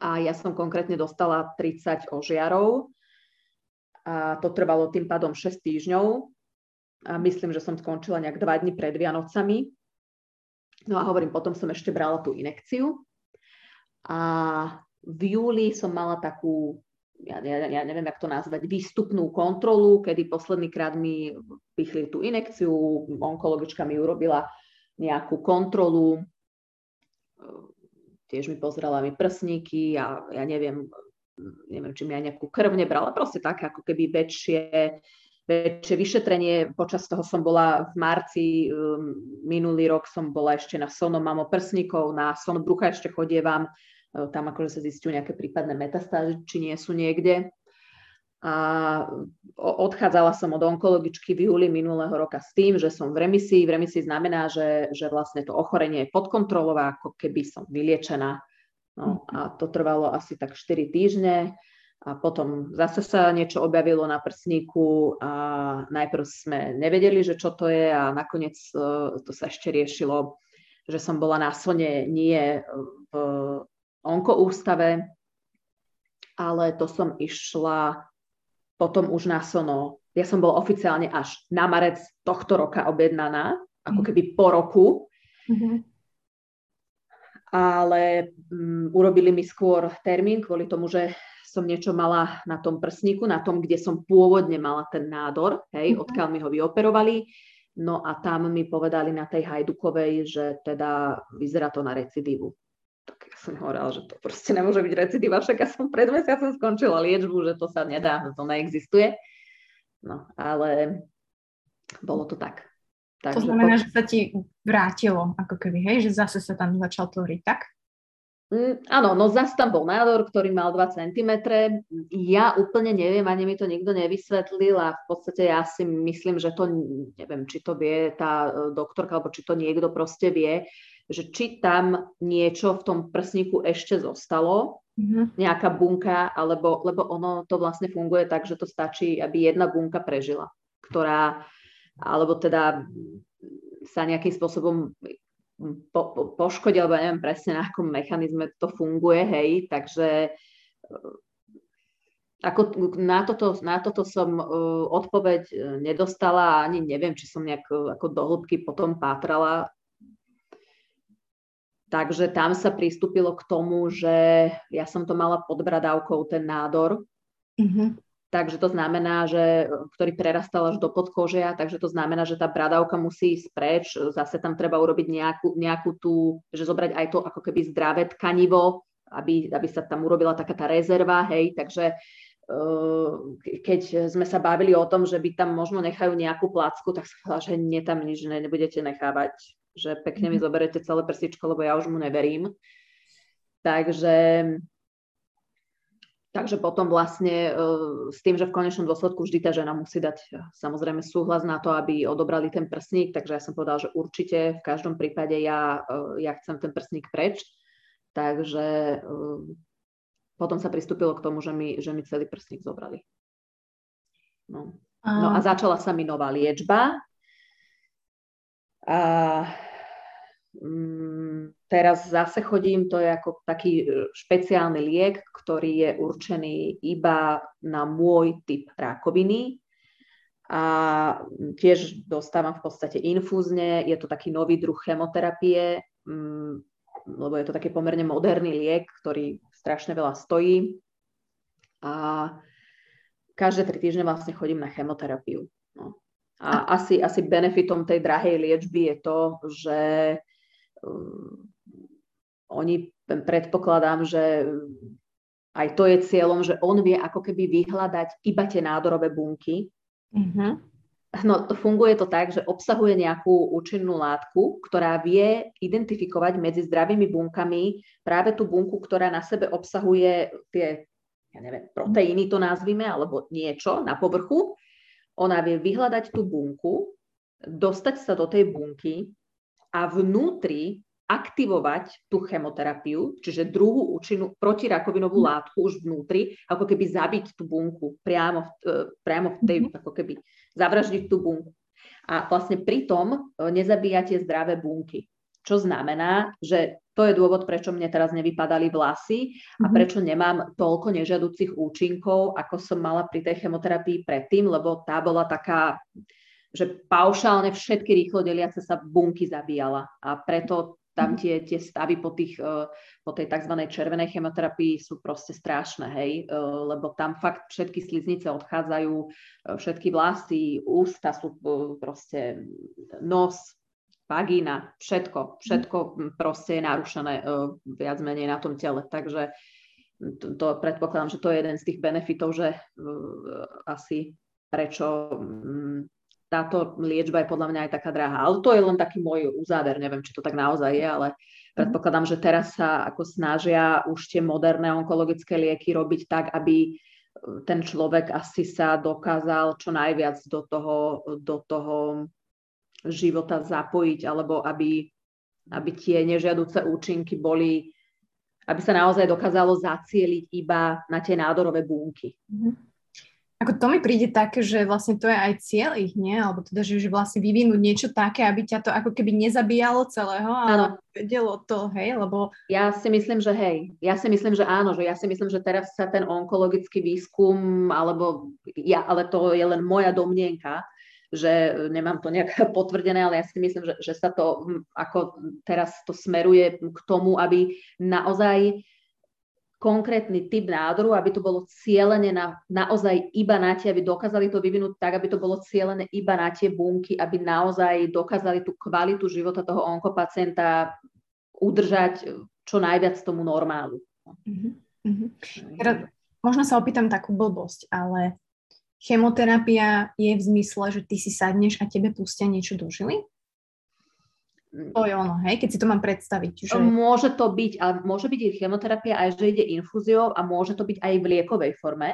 a ja som konkrétne dostala 30 ožiarov a to trvalo tým pádom 6 týždňov a myslím, že som skončila nejak 2 dní pred Vianocami No a hovorím, potom som ešte brala tú inekciu. A v júli som mala takú, ja, ja, ja neviem, ako to nazvať, výstupnú kontrolu, kedy posledný krát mi pichli tú inekciu, onkologička mi urobila nejakú kontrolu, tiež mi pozrela mi prsníky a ja neviem, neviem, či mi aj nejakú krv nebrala, proste tak, ako keby väčšie väčšie vyšetrenie. Počas toho som bola v marci, um, minulý rok som bola ešte na sonom mamo prsníkov, na son brucha ešte chodievam, uh, tam akože sa zistujú nejaké prípadné metastázy, či nie sú niekde. A odchádzala som od onkologičky v júli minulého roka s tým, že som v remisii. V remisii znamená, že, že vlastne to ochorenie je pod kontrolou, ako keby som vyliečená. No, a to trvalo asi tak 4 týždne a potom zase sa niečo objavilo na prsníku a najprv sme nevedeli, že čo to je a nakoniec e, to sa ešte riešilo, že som bola na sone nie v onkoústave, ale to som išla potom už na sono. Ja som bola oficiálne až na marec tohto roka objednaná, ako mhm. keby po roku. Mm-hmm. Ale um, urobili mi skôr termín kvôli tomu, že som niečo mala na tom prsníku, na tom, kde som pôvodne mala ten nádor, hej, mm-hmm. odkiaľ mi ho vyoperovali. No a tam mi povedali na tej hajdukovej, že teda vyzerá to na recidívu. Tak ja som hovorila, že to proste nemôže byť recidíva, však ja som pred mesiacom skončila liečbu, že to sa nedá, to neexistuje. No, ale bolo to tak. Takže to znamená, po... že sa ti vrátilo, ako keby, hej, že zase sa tam začal tvoriť, tak? Mm, áno, no zase tam bol nádor, ktorý mal 2 cm. Ja úplne neviem, ani mi to nikto nevysvetlil a v podstate ja si myslím, že to, neviem, či to vie tá e, doktorka, alebo či to niekto proste vie, že či tam niečo v tom prsníku ešte zostalo, mm-hmm. nejaká bunka, alebo, lebo ono to vlastne funguje tak, že to stačí, aby jedna bunka prežila, ktorá, alebo teda sa nejakým spôsobom po, po, poškodil, alebo neviem presne na akom mechanizme to funguje, hej, takže eh, ako na, toto, na toto som uh, odpoveď eh, nedostala a ani neviem, či som nejak ako do hĺbky potom pátrala. Takže tam sa pristúpilo k tomu, že ja som to mala pod bradávkou, ten nádor. Mm-hmm. Takže to znamená, že, ktorý prerastal až do podkožia, takže to znamená, že tá bradavka musí ísť preč, zase tam treba urobiť nejakú, nejakú tú, že zobrať aj to ako keby zdravé tkanivo, aby, aby sa tam urobila taká tá rezerva, hej, takže eh, keď sme sa bavili o tom, že by tam možno nechajú nejakú placku, tak povedala, že nie tam nič ne, nebudete nechávať, že pekne mi mhm. zoberete celé prsičko, lebo ja už mu neverím. Takže Takže potom vlastne uh, s tým, že v konečnom dôsledku vždy tá žena musí dať uh, samozrejme súhlas na to, aby odobrali ten prsník, takže ja som povedala, že určite v každom prípade ja, uh, ja chcem ten prsník preč. Takže potom sa pristúpilo k tomu, že mi, že mi celý prsník zobrali. No. no a začala sa mi nová liečba. A Mm, teraz zase chodím, to je ako taký e, špeciálny liek, ktorý je určený iba na môj typ rakoviny. A tiež dostávam v podstate infúzne, je to taký nový druh chemoterapie, mm, lebo je to taký pomerne moderný liek, ktorý strašne veľa stojí. A každé tri týždne vlastne chodím na chemoterapiu. No. A asi, asi benefitom tej drahej liečby je to, že oni predpokladám, že aj to je cieľom, že on vie ako keby vyhľadať iba tie nádorové bunky. Mm-hmm. No, funguje to tak, že obsahuje nejakú účinnú látku, ktorá vie identifikovať medzi zdravými bunkami práve tú bunku, ktorá na sebe obsahuje tie, ja neviem, proteíny to nazvime, alebo niečo na povrchu. Ona vie vyhľadať tú bunku, dostať sa do tej bunky a vnútri aktivovať tú chemoterapiu, čiže druhú účinnú protirakovinovú mhm. látku už vnútri, ako keby zabiť tú bunku priamo, e, priamo v tej, mm-hmm. ako keby zavraždiť tú bunku. A vlastne pritom e, nezabíjate zdravé bunky. Čo znamená, že to je dôvod, prečo mne teraz nevypadali vlasy a mhm. prečo nemám toľko nežiaducich účinkov, ako som mala pri tej chemoterapii predtým, lebo tá bola taká, že paušálne všetky rýchlo deliace sa bunky zabíjala. A preto tam mhm. tie, tie stavy po, tých, e, po tej tzv. červenej chemoterapii sú proste strašné, hej, e, lebo tam fakt všetky sliznice odchádzajú, e, všetky vlasy, ústa sú proste nos, vagína, všetko, mhm. všetko proste je narušené viac menej na tom tele. Takže to, to predpokladám, že to je jeden z tých benefitov, že asi prečo um, táto liečba je podľa mňa aj taká drahá. Ale to je len taký môj uzáver, neviem, či to tak naozaj je, ale mhm. predpokladám, že teraz sa ako snažia už tie moderné onkologické lieky robiť tak, aby ten človek asi sa dokázal čo najviac do toho, do toho života zapojiť, alebo aby, aby tie nežiaduce účinky boli, aby sa naozaj dokázalo zacieliť iba na tie nádorové bunky. Mm-hmm. Ako to mi príde také, že vlastne to je aj cieľ ich, nie? Alebo teda, že, že vlastne vyvinúť niečo také, aby ťa to ako keby nezabíjalo celého, ale áno. vedelo to, hej, lebo... Ja si myslím, že hej. Ja si myslím, že áno, že ja si myslím, že teraz sa ten onkologický výskum, alebo ja, ale to je len moja domnienka, že nemám to nejak potvrdené, ale ja si myslím, že, že sa to ako teraz to smeruje k tomu, aby naozaj konkrétny typ nádoru, aby to bolo cieľené na, naozaj iba na tie, aby dokázali to vyvinúť tak, aby to bolo cieľené iba na tie bunky, aby naozaj dokázali tú kvalitu života toho onkopacienta udržať čo najviac tomu normálu. Mm-hmm. Teraz, možno sa opýtam takú blbosť, ale chemoterapia je v zmysle, že ty si sadneš a tebe pustia niečo do žily? To je ono, hej, keď si to mám predstaviť. Že... Môže to byť, ale môže byť i chemoterapia aj, že ide infúziou a môže to byť aj v liekovej forme.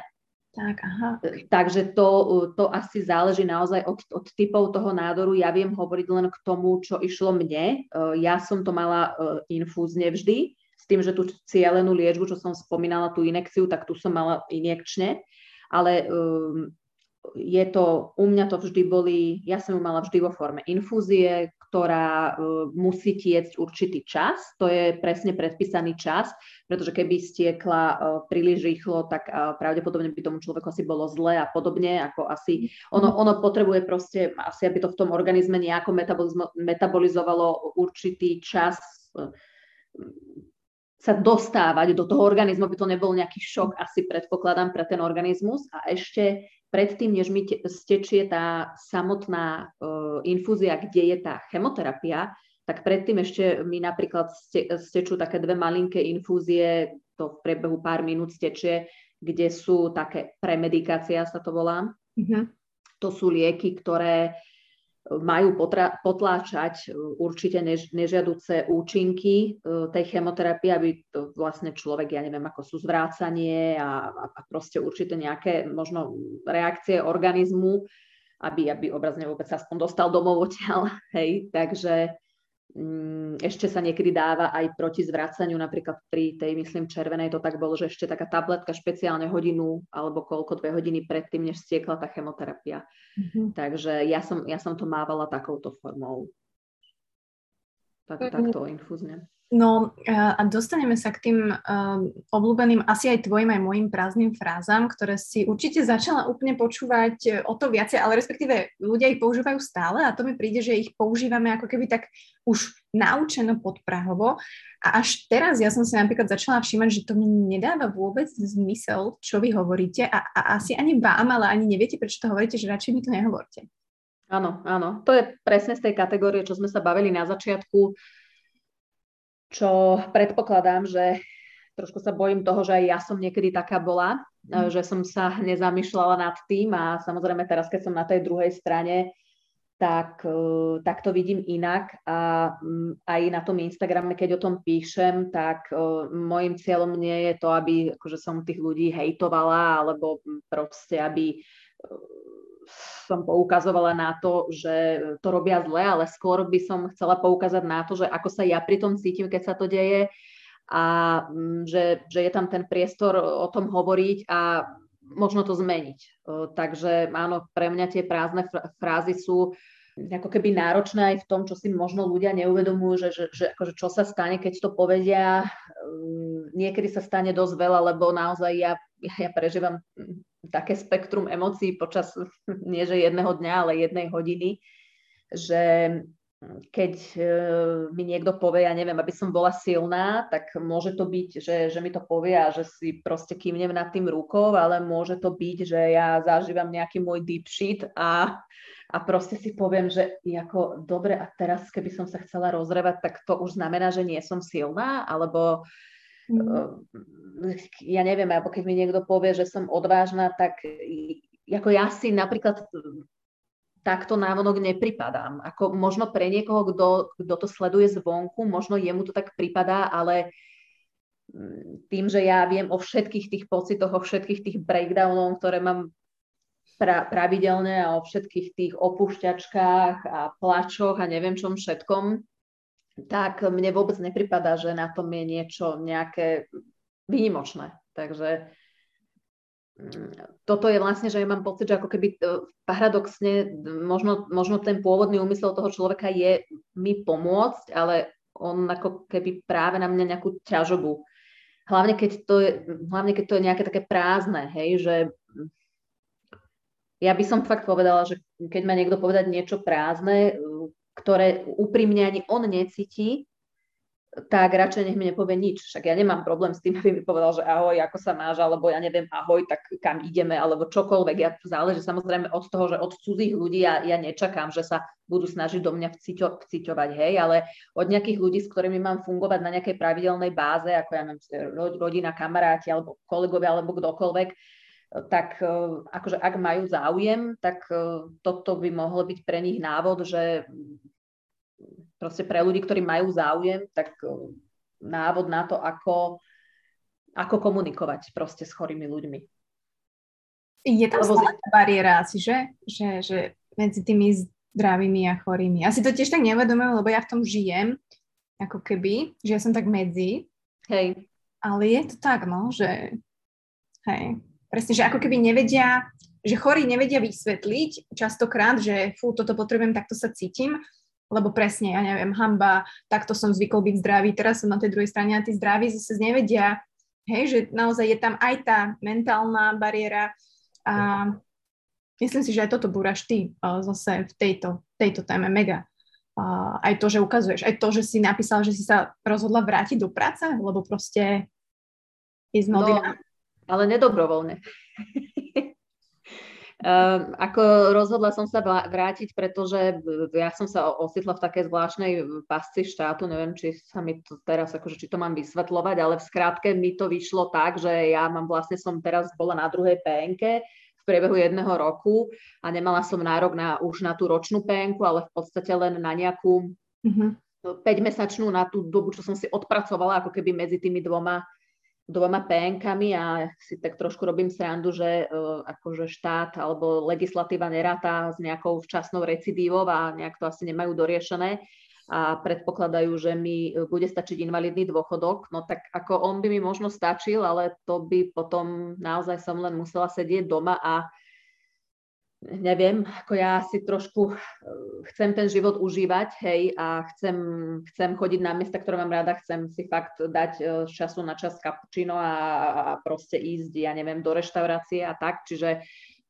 Tak, aha. Takže to, to asi záleží naozaj od, od typov toho nádoru. Ja viem hovoriť len k tomu, čo išlo mne. Ja som to mala infúzne vždy, s tým, že tú cieľenú liečbu, čo som spomínala, tú inekciu, tak tu som mala injekčne ale um, je to, u mňa to vždy boli, ja som ju mala vždy vo forme infúzie, ktorá uh, musí tiecť určitý čas, to je presne predpísaný čas, pretože keby stiekla uh, príliš rýchlo, tak uh, pravdepodobne by tomu človeku asi bolo zle a podobne, ako asi, ono, ono potrebuje proste, asi aby to v tom organizme nejako metabolizovalo určitý čas sa dostávať do toho organizmu, aby to nebol nejaký šok, asi predpokladám pre ten organizmus. A ešte predtým, než mi stečie tá samotná uh, infúzia, kde je tá chemoterapia, tak predtým ešte mi napríklad ste, stečú také dve malinké infúzie, to v priebehu pár minút stečie, kde sú také premedikácia, sa to volá. Mm-hmm. To sú lieky, ktoré majú potra- potláčať e, určite než, nežiaduce účinky e, tej chemoterapie, aby to vlastne človek, ja neviem, ako sú zvrácanie a, a proste určite nejaké možno reakcie organizmu, aby, aby obrazne vôbec aspoň dostal domov odtiaľ. Hej, takže ešte sa niekedy dáva aj proti zvracaniu, napríklad pri tej, myslím, červenej to tak bolo, že ešte taká tabletka špeciálne hodinu alebo koľko, dve hodiny predtým, než stiekla tá chemoterapia. Mm-hmm. Takže ja som, ja som to mávala takouto formou. Tak, takto infúzne. No a dostaneme sa k tým um, obľúbeným, asi aj tvojim, aj mojim prázdnym frázam, ktoré si určite začala úplne počúvať e, o to viacej, ale respektíve ľudia ich používajú stále a to mi príde, že ich používame ako keby tak už naučeno podprahovo a až teraz ja som si napríklad začala všímať, že to mi nedáva vôbec zmysel, čo vy hovoríte a, a asi ani vám, ale ani neviete, prečo to hovoríte, že radšej mi to nehovorte. Áno, áno. To je presne z tej kategórie, čo sme sa bavili na začiatku čo predpokladám, že trošku sa bojím toho, že aj ja som niekedy taká bola, mm. že som sa nezamýšľala nad tým a samozrejme teraz, keď som na tej druhej strane, tak, e, tak to vidím inak a mm, aj na tom Instagrame, keď o tom píšem, tak uh, môjim cieľom nie je to, aby akože som tých ľudí hejtovala alebo proste, aby som poukazovala na to, že to robia zle, ale skôr by som chcela poukázať na to, že ako sa ja pri tom cítim, keď sa to deje a mm, že, že je tam ten priestor o tom hovoriť a možno to zmeniť. Takže áno, pre mňa tie prázdne frázy sú ako keby náročné aj v tom, čo si možno ľudia neuvedomujú, že, že, že akože čo sa stane, keď to povedia. Um, niekedy sa stane dosť veľa, lebo naozaj ja, ja prežívam také spektrum emócií počas nie že jedného dňa, ale jednej hodiny, že keď e, mi niekto povie, ja neviem, aby som bola silná, tak môže to byť, že, že mi to povie a že si proste kývnem nad tým rukou, ale môže to byť, že ja zažívam nejaký môj deep shit a a proste si poviem, že ako dobre a teraz keby som sa chcela rozrevať, tak to už znamená, že nie som silná, alebo mm. Ja neviem, alebo keď mi niekto povie, že som odvážna, tak ako ja si napríklad takto návonok nepripadám. Ako možno pre niekoho, kto, kto to sleduje zvonku, možno jemu to tak pripadá, ale mm, tým, že ja viem o všetkých tých pocitoch, o všetkých tých breakdownoch, ktoré mám pra, pravidelne a o všetkých tých opúšťačkách a plačoch a neviem čom všetkom, tak mne vôbec nepripadá, že na tom je niečo nejaké výnimočné. Takže mm, toto je vlastne, že ja mám pocit, že ako keby e, paradoxne, možno, možno ten pôvodný úmysel toho človeka je mi pomôcť, ale on ako keby práve na mňa nejakú ťažobu. Hlavne keď to je, hlavne keď to je nejaké také prázdne, hej, že ja by som fakt povedala, že keď má niekto povedať niečo prázdne, ktoré úprimne ani on necíti, tak radšej nech mi nepovie nič. Však ja nemám problém s tým, aby mi povedal, že ahoj, ako sa máš, alebo ja neviem, ahoj, tak kam ideme, alebo čokoľvek. Ja záleží samozrejme od toho, že od cudzích ľudí ja, ja nečakám, že sa budú snažiť do mňa vciťo, vciťovať, hej, ale od nejakých ľudí, s ktorými mám fungovať na nejakej pravidelnej báze, ako ja neviem, rodina, kamaráti, alebo kolegovia, alebo kdokoľvek, tak e, akože ak majú záujem, tak e, toto by mohlo byť pre nich návod, že proste pre ľudí, ktorí majú záujem, tak e, návod na to, ako, ako komunikovať proste s chorými ľuďmi. Je tam Lebo... bariéra asi, že? Že, že medzi tými zdravými a chorými. Asi to tiež tak nevedomujem, lebo ja v tom žijem, ako keby, že ja som tak medzi. Hej. Ale je to tak, no, že hej, presne, že ako keby nevedia, že chorí nevedia vysvetliť častokrát, že fú, toto potrebujem, takto sa cítim, lebo presne, ja neviem, hamba, takto som zvykol byť zdravý, teraz som na tej druhej strane a tí zdraví zase nevedia, hej, že naozaj je tam aj tá mentálna bariéra a myslím si, že aj toto búraš ty zase v tejto, tejto téme mega. Uh, aj to, že ukazuješ, aj to, že si napísal, že si sa rozhodla vrátiť do práce, lebo proste is not no, ale nedobrovoľne. Um, ako rozhodla som sa vrátiť, pretože ja som sa ocitla v takej zvláštnej pasci štátu, neviem, či sa mi to teraz, akože, či to mám vysvetľovať, ale v skrátke mi to vyšlo tak, že ja mám vlastne, som teraz bola na druhej PNK v priebehu jedného roku a nemala som nárok na, už na tú ročnú PNK, ale v podstate len na nejakú mm-hmm. 5-mesačnú, na tú dobu, čo som si odpracovala ako keby medzi tými dvoma dvoma PNkami a si tak trošku robím srandu, že uh, akože štát alebo legislatíva neráta s nejakou včasnou recidívou a nejak to asi nemajú doriešené a predpokladajú, že mi e, bude stačiť invalidný dôchodok, no tak ako on by mi možno stačil, ale to by potom naozaj som len musela sedieť doma a neviem, ako ja si trošku eh, chcem ten život užívať, hej, a chcem, chcem chodiť na miesta, ktoré mám rada, chcem si fakt dať eh, z času na čas kapučino a, a proste ísť, ja neviem, do reštaurácie a tak, čiže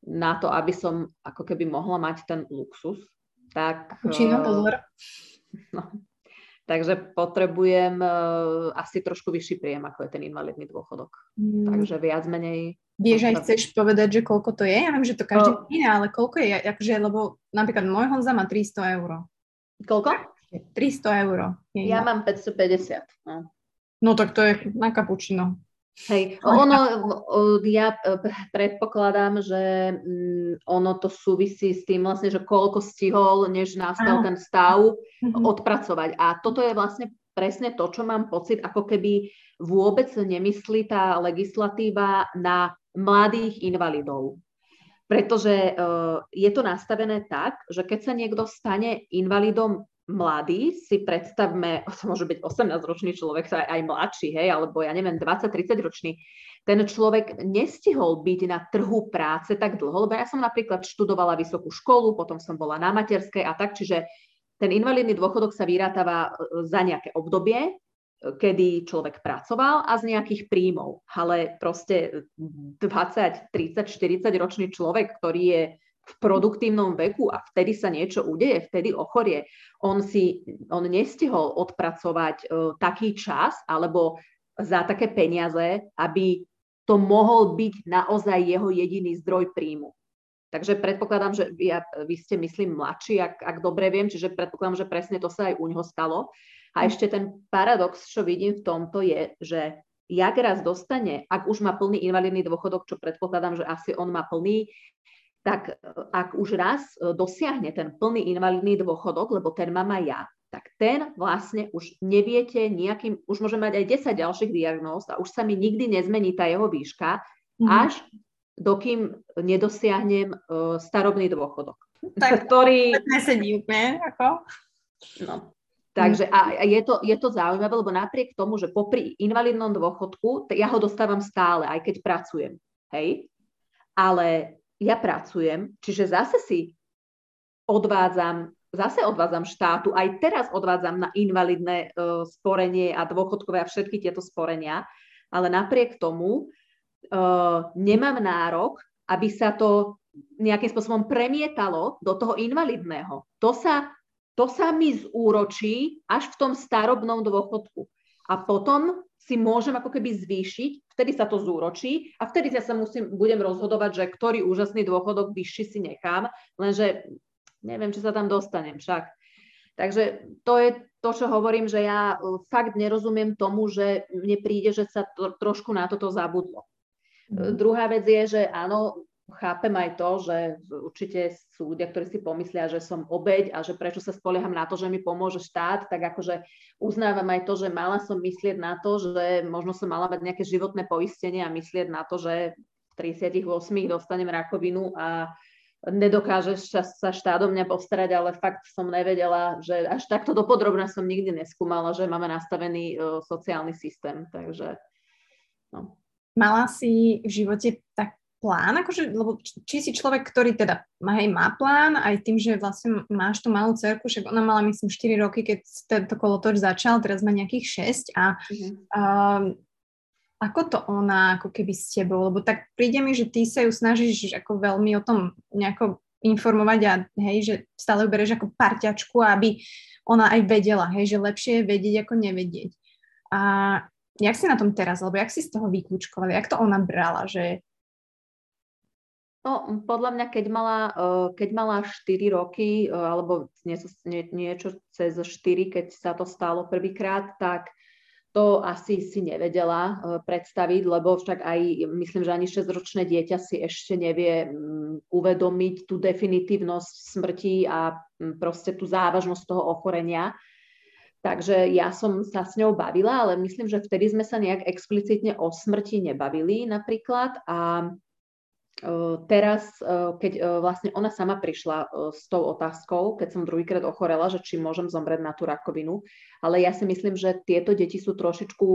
na to, aby som ako keby mohla mať ten luxus, tak... Kapučino, pozor. No, takže potrebujem uh, asi trošku vyšší príjem, ako je ten invalidný dôchodok. Mm. Takže viac menej Vieš aj chceš povedať, že koľko to je? Ja viem, že to každý no. iné, ale koľko je? Akože, lebo napríklad môj Honza má 300 eur. Koľko? 300 eur. Ja mám 550. No. no tak to je na kapučino. Hej, ono, ja e, predpokladám, že mm, ono to súvisí s tým vlastne, že koľko stihol, než nastal ten stav, mm-hmm. odpracovať. A toto je vlastne presne to, čo mám pocit, ako keby vôbec nemyslí tá legislatíva na mladých invalidov. pretože uh, je to nastavené tak, že keď sa niekto stane invalidom mladý, si predstavme, to môže byť 18-ročný človek, aj, aj mladší, hej, alebo ja neviem, 20-30 ročný, ten človek nestihol byť na trhu práce tak dlho, lebo ja som napríklad študovala vysokú školu, potom som bola na materskej a tak, čiže ten invalidný dôchodok sa vyrátava e, za nejaké obdobie, e, kedy človek pracoval a z nejakých príjmov. Ale proste 20, 30, 40 ročný človek, ktorý je v produktívnom veku a vtedy sa niečo udeje, vtedy ochorie, on si, on nestihol odpracovať uh, taký čas alebo za také peniaze, aby to mohol byť naozaj jeho jediný zdroj príjmu. Takže predpokladám, že ja, vy ste, myslím, mladší, ak, ak dobre viem, čiže predpokladám, že presne to sa aj u neho stalo. A hm. ešte ten paradox, čo vidím v tomto je, že jak raz dostane, ak už má plný invalidný dôchodok, čo predpokladám, že asi on má plný, tak e, ak už raz e, dosiahne ten plný invalidný dôchodok, lebo ten mám aj ja, tak ten vlastne už neviete nejakým, už môže mať aj 10 ďalších diagnóz a už sa mi nikdy nezmení tá jeho výška, mm-hmm. až dokým nedosiahnem uh, starobný dôchodok. Tak ktorý... nesedí úplne, ako? No. Takže a je to, je to zaujímavé, lebo napriek tomu, že popri invalidnom dôchodku, ja ho dostávam stále, aj keď pracujem. Hej? Ale ja pracujem, čiže zase si odvádzam, zase odvádzam štátu, aj teraz odvádzam na invalidné uh, sporenie a dôchodkové a všetky tieto sporenia, ale napriek tomu uh, nemám nárok, aby sa to nejakým spôsobom premietalo do toho invalidného. To sa, to sa mi zúročí až v tom starobnom dôchodku. A potom si môžem ako keby zvýšiť, vtedy sa to zúročí a vtedy ja sa musím, budem rozhodovať, že ktorý úžasný dôchodok vyšší si nechám, lenže neviem, či sa tam dostanem však. Takže to je to, čo hovorím, že ja fakt nerozumiem tomu, že mne príde, že sa to, trošku na toto zabudlo. Mm. Druhá vec je, že áno, chápem aj to, že určite sú ľudia, ktorí si pomyslia, že som obeď a že prečo sa spolieham na to, že mi pomôže štát, tak akože uznávam aj to, že mala som myslieť na to, že možno som mala mať nejaké životné poistenie a myslieť na to, že v 38 dostanem rakovinu a nedokáže sa štát o mňa postarať, ale fakt som nevedela, že až takto dopodrobne som nikdy neskúmala, že máme nastavený uh, sociálny systém, takže no. Mala si v živote tak plán, akože, lebo či si človek, ktorý teda hej, má plán, aj tým, že vlastne máš tú malú cerku, však ona mala myslím 4 roky, keď tento kolotoč začal, teraz má nejakých 6 a mm-hmm. um, ako to ona ako keby s tebou, lebo tak príde mi, že ty sa ju snažíš ako veľmi o tom nejako informovať a hej, že stále ju bereš ako parťačku, aby ona aj vedela, hej, že lepšie je vedieť ako nevedieť. A jak si na tom teraz, alebo jak si z toho vyklúčkovali, jak to ona brala, že... No, podľa mňa, keď mala, eh, keď mala 4 roky, eh, alebo niečo, niečo cez 4, keď sa to stalo prvýkrát, tak to asi si nevedela eh, predstaviť, lebo však aj, myslím, že ani 6-ročné dieťa si ešte nevie mm, uvedomiť tú definitívnosť smrti a mm, proste tú závažnosť toho ochorenia. Takže ja som sa s ňou bavila, ale myslím, že vtedy sme sa nejak explicitne o smrti nebavili napríklad. A e, teraz, keď vlastne ona sama prišla s tou otázkou, keď som druhýkrát ochorela, že či môžem zomrieť na tú rakovinu, ale ja si myslím, že tieto deti sú trošičku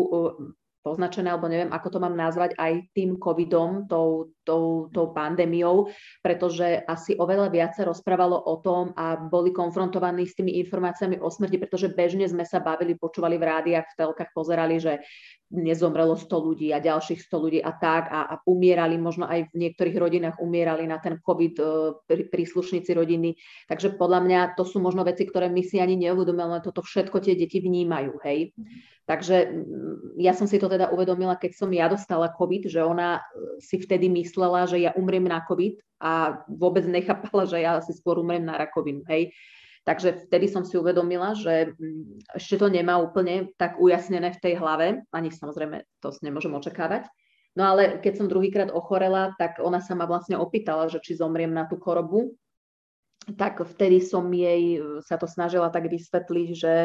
poznačené, alebo neviem, ako to mám nazvať, aj tým covidom, tou, tou, tou pandémiou, pretože asi oveľa viac sa rozprávalo o tom a boli konfrontovaní s tými informáciami o smrti, pretože bežne sme sa bavili, počúvali v rádiách, v telkách, pozerali, že nezomrelo 100 ľudí a ďalších 100 ľudí a tak a, a umierali, možno aj v niektorých rodinách umierali na ten COVID e, príslušníci rodiny. Takže podľa mňa to sú možno veci, ktoré my si ani neuvedomujeme, ale toto všetko tie deti vnímajú, hej. Takže mm, ja som si to teda uvedomila, keď som ja dostala COVID, že ona e, si vtedy myslela, že ja umriem na COVID a vôbec nechápala, že ja si skôr umriem na rakovinu, hej. Takže vtedy som si uvedomila, že mm, ešte to nemá úplne tak ujasnené v tej hlave, ani samozrejme to nemôžem očakávať. No ale keď som druhýkrát ochorela, tak ona sa ma vlastne opýtala, že či zomriem na tú chorobu. Tak vtedy som jej e, sa to snažila tak vysvetliť, že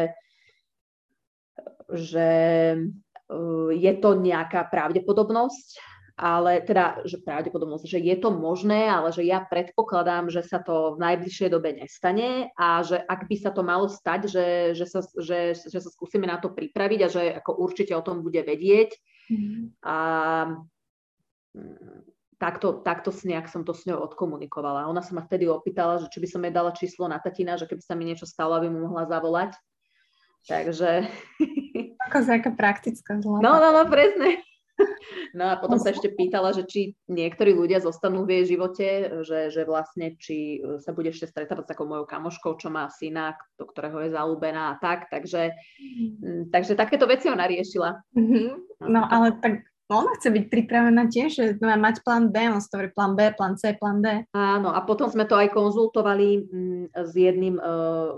že eh, je to nejaká pravdepodobnosť ale teda, že pravdepodobnosť, že je to možné, ale že ja predpokladám, že sa to v najbližšej dobe nestane a že ak by sa to malo stať, že, že, sa, že, že sa skúsime na to pripraviť a že ako určite o tom bude vedieť. Mm-hmm. A takto, takto nejak som to s ňou odkomunikovala. Ona sa ma vtedy opýtala, že či by som jej dala číslo na tatina, že keby sa mi niečo stalo, aby mu mohla zavolať. Takže... Ako nejaká praktická zlata. No, no, no, presne. No a potom sa ešte pýtala, že či niektorí ľudia zostanú v jej živote, že, že vlastne či e, sa bude ešte stretávať s takou mojou kamoškou, čo má syna, do ktorého je zalúbená a tak. Takže, mm, takže takéto veci ona riešila. Mm-hmm. No ale tak No ona chce byť pripravená tiež, že má mať plán B, on hovorí plán B, plán C, plán D. Áno, a potom sme to aj konzultovali mm, s jedným uh,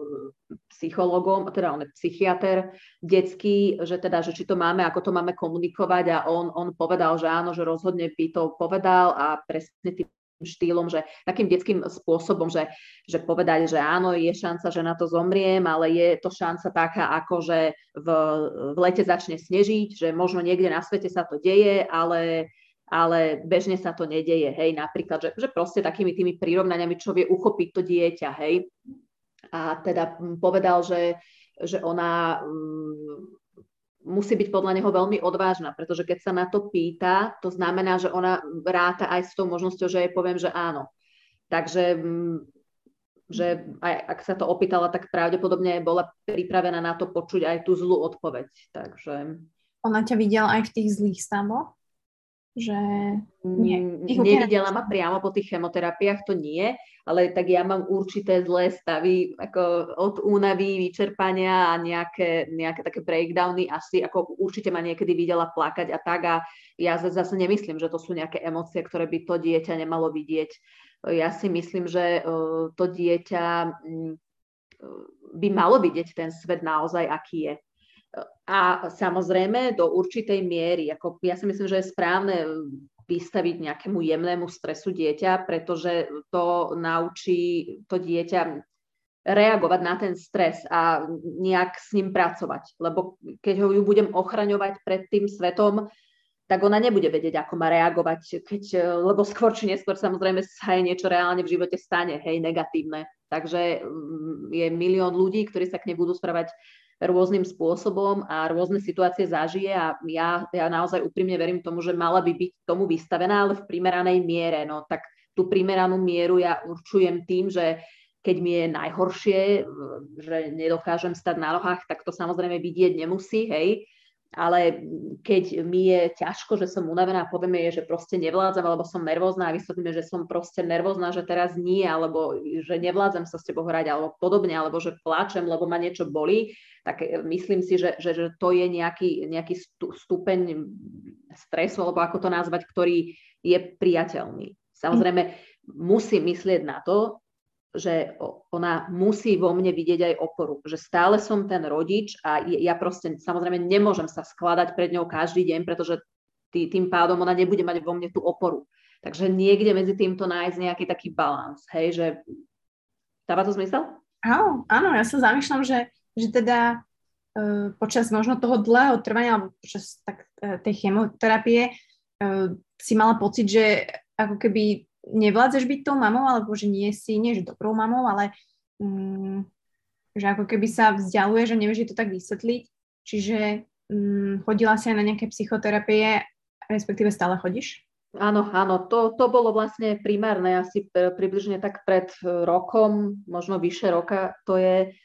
psychologom, teda on je psychiatr detský, že teda, že či to máme, ako to máme komunikovať a on, on povedal, že áno, že rozhodne by to povedal a presne tým štýlom, že takým detským spôsobom, že, že povedať, že áno, je šanca, že na to zomriem, ale je to šanca taká, ako že v, v lete začne snežiť, že možno niekde na svete sa to deje, ale, ale bežne sa to nedeje, hej, napríklad, že, že proste takými tými prirovnaniami, čo vie uchopiť to dieťa, hej. A teda povedal, že, že ona musí byť podľa neho veľmi odvážna, pretože keď sa na to pýta, to znamená, že ona ráta aj s tou možnosťou, že jej poviem, že áno. Takže mm, že aj ak sa to opýtala, tak pravdepodobne bola pripravená na to počuť aj tú zlú odpoveď. Takže... Ona ťa videla aj v tých zlých stavoch? Že nie, nevidela ma priamo po tých chemoterapiách, to nie, ale tak ja mám určité zlé stavy ako od únavy, vyčerpania a nejaké, nejaké také breakdowny asi, ako určite ma niekedy videla plakať a tak a ja zase nemyslím, že to sú nejaké emócie, ktoré by to dieťa nemalo vidieť. Ja si myslím, že to dieťa mm, by malo vidieť ten svet naozaj, aký je. A samozrejme do určitej miery, ako ja si myslím, že je správne vystaviť nejakému jemnému stresu dieťa, pretože to naučí to dieťa reagovať na ten stres a nejak s ním pracovať. Lebo keď ho ju budem ochraňovať pred tým svetom, tak ona nebude vedieť, ako má reagovať, keď, lebo skôr či neskôr samozrejme sa aj niečo reálne v živote stane, hej, negatívne. Takže mm, je milión ľudí, ktorí sa k nej budú správať rôznym spôsobom a rôzne situácie zažije a ja, ja naozaj úprimne verím tomu, že mala by byť tomu vystavená, ale v primeranej miere. No tak tú primeranú mieru ja určujem tým, že keď mi je najhoršie, že nedokážem stať na nohách, tak to samozrejme vidieť nemusí, hej, ale keď mi je ťažko, že som unavená, povieme je, že proste nevládzam, alebo som nervózna a vysvetlíme, že som proste nervózna, že teraz nie, alebo že nevládzam sa s tebou hrať, alebo podobne, alebo že plačem, lebo ma niečo bolí, tak e, myslím si, že, že, že to je nejaký, nejaký stupeň stresu, alebo ako to nazvať, ktorý je priateľný. Samozrejme, musí myslieť na to, že ona musí vo mne vidieť aj oporu, že stále som ten rodič a ja proste samozrejme nemôžem sa skladať pred ňou každý deň, pretože tý, tým pádom ona nebude mať vo mne tú oporu. Takže niekde medzi týmto nájsť nejaký taký balans, hej, že dáva to zmysel? Áno, áno, ja sa zamýšľam, že, že teda uh, počas možno toho dlhého trvania alebo počas tak, uh, tej chemoterapie uh, si mala pocit, že ako keby nevládzeš byť tou mamou, alebo že nie si, nie že dobrou mamou, ale um, že ako keby sa vzdialuje, že nevieš to tak vysvetliť. Čiže um, chodila si aj na nejaké psychoterapie, respektíve stále chodíš? Áno, áno, to, to bolo vlastne primárne asi približne tak pred rokom, možno vyše roka, to je,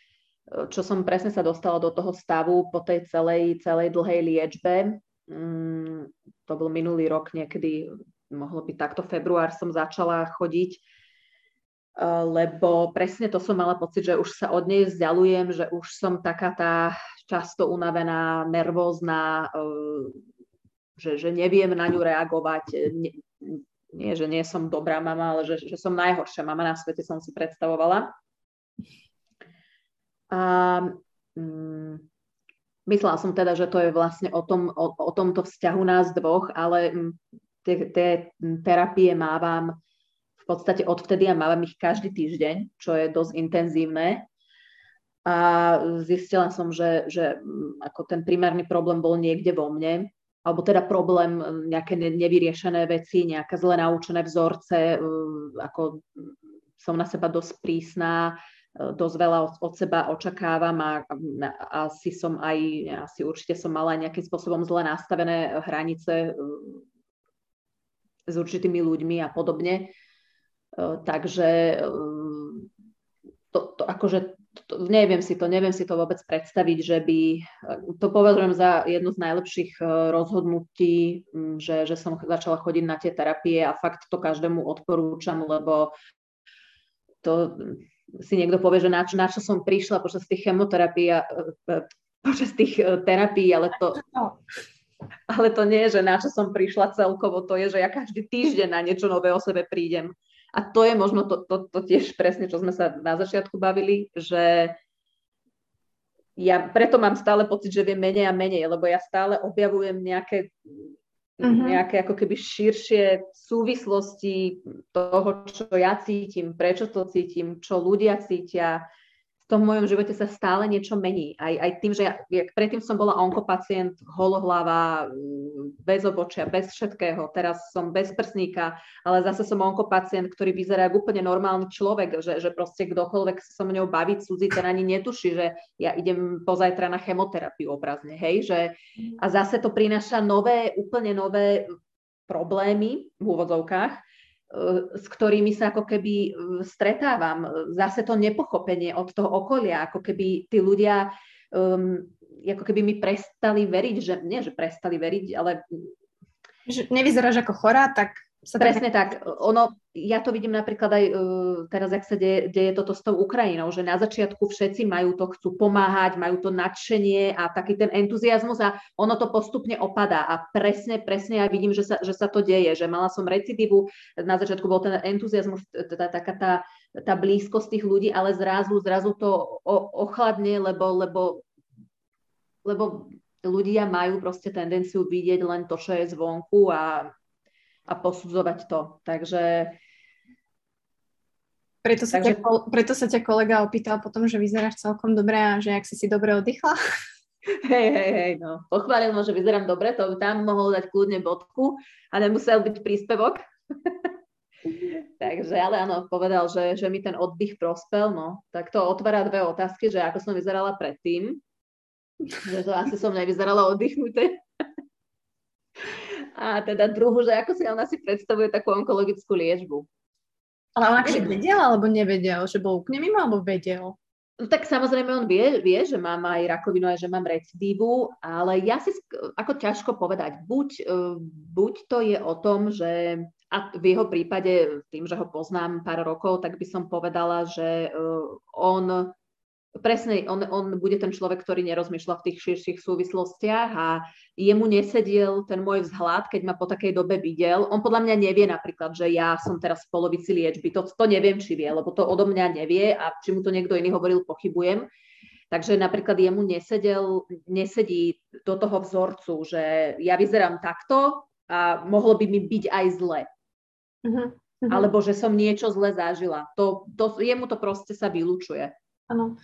čo som presne sa dostala do toho stavu po tej celej, celej dlhej liečbe. Mm, to bol minulý rok niekedy mohlo byť takto február som začala chodiť, eh, lebo presne to som mala pocit, že už sa od nej vzdialujem, že už som taká tá často unavená, nervózna, eh, že, že neviem na ňu reagovať. Nie, že nie som dobrá mama, ale že, že som najhoršia mama na svete, som si predstavovala. A mm, myslela som teda, že to je vlastne o, tom, o, o tomto vzťahu nás dvoch, ale mm, tie, terapie mávam v podstate odvtedy a mávam ich každý týždeň, čo je dosť intenzívne. A zistila som, že, že ako ten primárny problém bol niekde vo mne alebo teda problém, nejaké nevyriešené veci, nejaké zle naučené vzorce, ako som na seba dosť prísna, dosť veľa od seba očakávam a, a asi som aj, asi určite som mala nejakým spôsobom zle nastavené hranice s určitými ľuďmi a podobne. Takže to, to akože to, neviem si to, neviem si to vôbec predstaviť, že by, to považujem za jednu z najlepších e, rozhodnutí, že, že som začala chodiť na tie terapie a fakt to každému odporúčam, lebo to si niekto povie, že na čo, na čo som prišla počas tých e, e, počas tých terapií, ale to, ale to nie je, že na čo som prišla celkovo, to je, že ja každý týždeň na niečo nové o sebe prídem a to je možno to, to, to tiež presne, čo sme sa na začiatku bavili, že ja preto mám stále pocit, že viem menej a menej, lebo ja stále objavujem nejaké, uh-huh. nejaké ako keby širšie súvislosti toho, čo ja cítim, prečo to cítim, čo ľudia cítia, tom mojom živote sa stále niečo mení. Aj, aj tým, že ja, jak predtým som bola onkopacient, holohlava, mm, bez obočia, bez všetkého. Teraz som bez prsníka, ale zase som onkopacient, ktorý vyzerá ako úplne normálny človek, že, že proste kdokoľvek sa so mnou baviť, cudzí, ten ani netuší, že ja idem pozajtra na chemoterapiu obrazne, hej, že a zase to prináša nové, úplne nové problémy v úvodzovkách, s ktorými sa ako keby e, stretávam. Zase to nepochopenie od toho okolia, ako keby tí ľudia um, ako keby mi prestali veriť, že nie, že prestali veriť, ale... Že nevyzeráš ako chorá, tak sa Presne tak. Ono, ja to vidím napríklad aj uh, teraz, ak sa deje, deje toto s tou Ukrajinou, že na začiatku všetci majú to, chcú pomáhať, majú to nadšenie a taký ten entuziasmus a ono to postupne opadá. A presne, presne ja vidím, že sa, že sa to deje, že mala som recidivu, na začiatku bol ten entuziasmus, teda taká tá, tá blízkosť tých ľudí, ale zrazu, zrazu to o, ochladne, lebo, lebo, lebo ľudia majú proste tendenciu vidieť len to, čo je zvonku a a posudzovať to. Takže preto sa, Takže... ťa, preto sa ťa kolega opýtal potom, že vyzeráš celkom dobre a že ak si si dobre oddychla. Hej, hej, hej, no. Pochválil ma, že vyzerám dobre, to tam mohol dať kľudne bodku a nemusel byť príspevok. Takže, ale áno, povedal, že, že mi ten oddych prospel, no. Tak to otvára dve otázky, že ako som vyzerala predtým, že to asi som nevyzerala oddychnuté. A teda druhu, že ako si ona si predstavuje takú onkologickú liečbu. Ale on akže vedel alebo nevedel, že bol úplne mimo alebo vedel? No tak samozrejme on vie, vie, že mám aj rakovinu a že mám recidívu, ale ja si ako ťažko povedať. Buď, e, buď to je o tom, že a v jeho prípade, tým, že ho poznám pár rokov, tak by som povedala, že e, on presne, on, on bude ten človek, ktorý nerozmýšľa v tých širších súvislostiach a jemu nesediel ten môj vzhľad, keď ma po takej dobe videl. On podľa mňa nevie napríklad, že ja som teraz v polovici liečby. To, to neviem, či vie, lebo to odo mňa nevie a či mu to niekto iný hovoril, pochybujem. Takže napríklad jemu nesedel, nesedí do toho vzorcu, že ja vyzerám takto a mohlo by mi byť aj zle. Uh-huh. Uh-huh. Alebo že som niečo zle zažila. To, to, jemu to proste sa vylúčuje. Áno.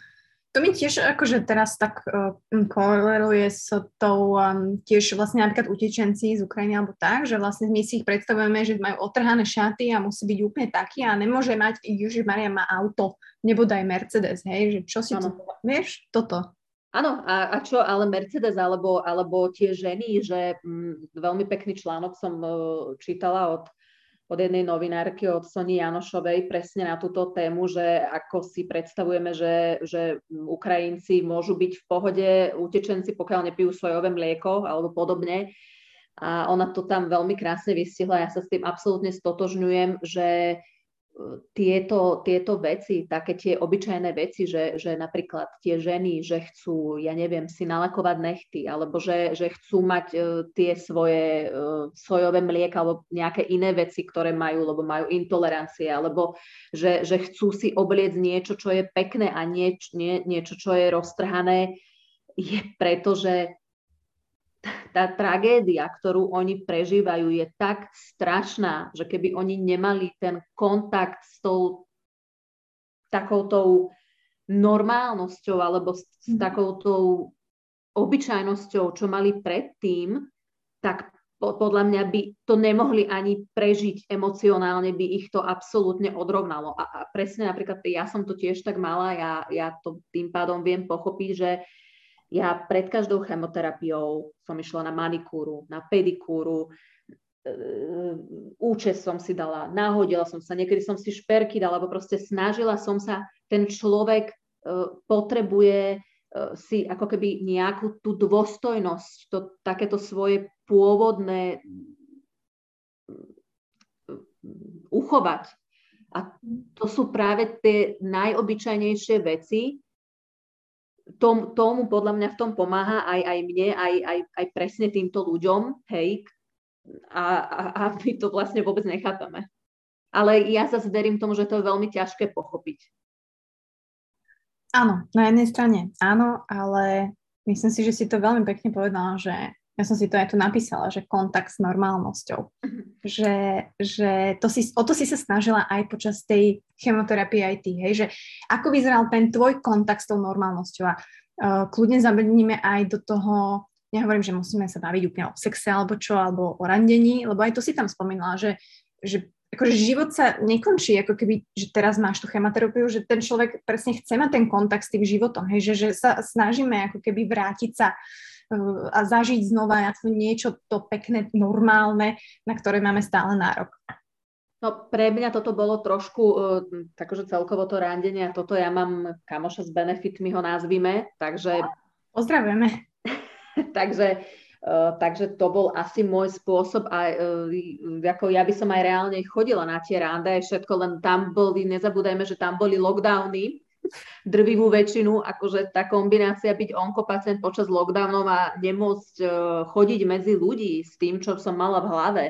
To mi tiež akože teraz tak uh, koreluje s tou um, tiež vlastne napríklad utečenci z Ukrajiny alebo tak, že vlastne my si ich predstavujeme, že majú otrhané šaty a musí byť úplne taký a nemôže mať, Ježiš Maria má auto, nebodaj Mercedes, hej, že čo si to, vieš, toto. Áno, a, a čo, ale Mercedes alebo, alebo tie ženy, že mm, veľmi pekný článok som uh, čítala od od jednej novinárky, od Sony Janošovej, presne na túto tému, že ako si predstavujeme, že, že Ukrajinci môžu byť v pohode, utečenci, pokiaľ nepijú sojové mlieko alebo podobne. A ona to tam veľmi krásne vystihla. Ja sa s tým absolútne stotožňujem, že tieto, tieto veci, také tie obyčajné veci, že, že napríklad tie ženy, že chcú, ja neviem, si nalakovať nechty, alebo že, že chcú mať uh, tie svoje uh, sojové mlieka, alebo nejaké iné veci, ktoré majú, lebo majú intolerancie, alebo že, že chcú si obliecť niečo, čo je pekné a nieč, nie, niečo, čo je roztrhané, je preto, že tá tragédia, ktorú oni prežívajú, je tak strašná, že keby oni nemali ten kontakt s tou takoutou normálnosťou alebo s, s mhm. takoutou obyčajnosťou, čo mali predtým, tak podľa mňa by to nemohli ani prežiť emocionálne, by ich to absolútne odrovnalo. A, a presne napríklad ja som to tiež tak mala, ja, ja to tým pádom viem pochopiť, že ja pred každou chemoterapiou som išla na manikúru, na pedikúru, e, účes som si dala, nahodila som sa, niekedy som si šperky dala, lebo proste snažila som sa, ten človek e, potrebuje e, si ako keby nejakú tú dôstojnosť, to, takéto svoje pôvodné uchovať. A to sú práve tie najobyčajnejšie veci, tom, tomu podľa mňa v tom pomáha aj, aj mne, aj, aj, aj presne týmto ľuďom, hej, a, a, a my to vlastne vôbec nechápame. Ale ja zase verím tomu, že to je veľmi ťažké pochopiť. Áno, na jednej strane áno, ale myslím si, že si to veľmi pekne povedala, že ja som si to aj tu napísala, že kontakt s normálnosťou. Mm-hmm. Že, že to si, o to si sa snažila aj počas tej chemoterapie aj ty, hej, že ako vyzeral ten tvoj kontakt s tou normálnosťou a uh, kľudne zabrdníme aj do toho, nehovorím, že musíme sa baviť úplne o sexe alebo čo, alebo o randení, lebo aj to si tam spomínala, že, že akože život sa nekončí, ako keby, že teraz máš tú chemoterapiu, že ten človek presne chce mať ten kontakt s tým životom, hej, že, že sa snažíme ako keby vrátiť sa a zažiť znova niečo to pekné, normálne, na ktoré máme stále nárok. No pre mňa toto bolo trošku, uh, takže celkovo to randenie a toto ja mám kamoša s benefitmi ho nazvime, takže... Pozdravujeme. takže Uh, takže to bol asi môj spôsob a ako ja by som aj reálne chodila na tie rande, všetko, len tam boli, nezabúdajme, že tam boli lockdowny, drvivú väčšinu, akože tá kombinácia byť onkopacient počas lockdownov a nemôcť uh, chodiť medzi ľudí s tým, čo som mala v hlave,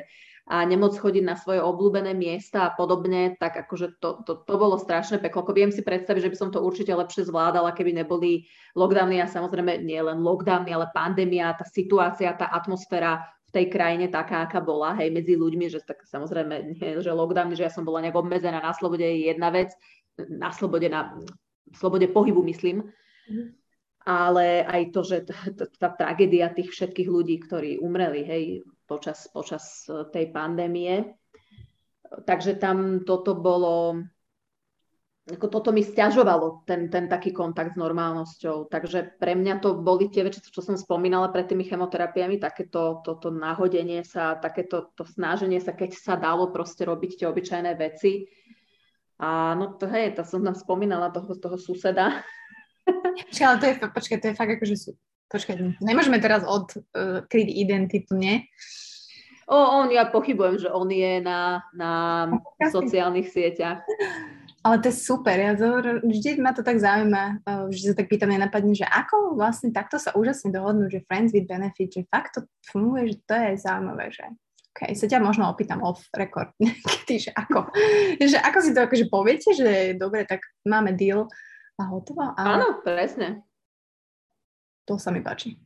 a nemôcť chodiť na svoje obľúbené miesta a podobne, tak akože to, to, to bolo strašné peklo. Ako viem si predstaviť, že by som to určite lepšie zvládala, keby neboli lockdowny a samozrejme nie len lockdowny, ale pandémia, tá situácia, tá atmosféra v tej krajine taká, aká bola, hej, medzi ľuďmi, že tak samozrejme nie, že lockdowny, že ja som bola nejak obmedzená na slobode je jedna vec, na slobode, na slobode pohybu myslím, mm ale aj to, že tá, tá tragédia tých všetkých ľudí, ktorí umreli, hej, počas, počas e, tej pandémie. Takže tam toto bolo, ako toto mi stiažovalo, ten, ten taký kontakt s normálnosťou. Takže pre mňa to boli tie veci, čo som spomínala pred tými chemoterapiami, takéto toto nahodenie sa, takéto to snaženie sa, keď sa dalo proste robiť tie obyčajné veci. A no to hej, to som tam spomínala toho, toho suseda. Počkaj, ale to je, počkaj, to je fakt akože sú, počkaj, nemôžeme teraz odkryť uh, identitu, nie? O, on, ja pochybujem, že on je na, na sociálnych sieťach. Ale to je super, ja to, vždy ma to tak zaujíma, vždy sa tak pýtam, nenapadne, že ako vlastne takto sa úžasne dohodnú, že friends with benefit, že fakt to funguje, že to je zaujímavé, že OK, sa ťa možno opýtam off record, kedy, že ako, že ako si to akože poviete, že dobre, tak máme deal a hotovo. A... Áno, presne. To sa mi páči.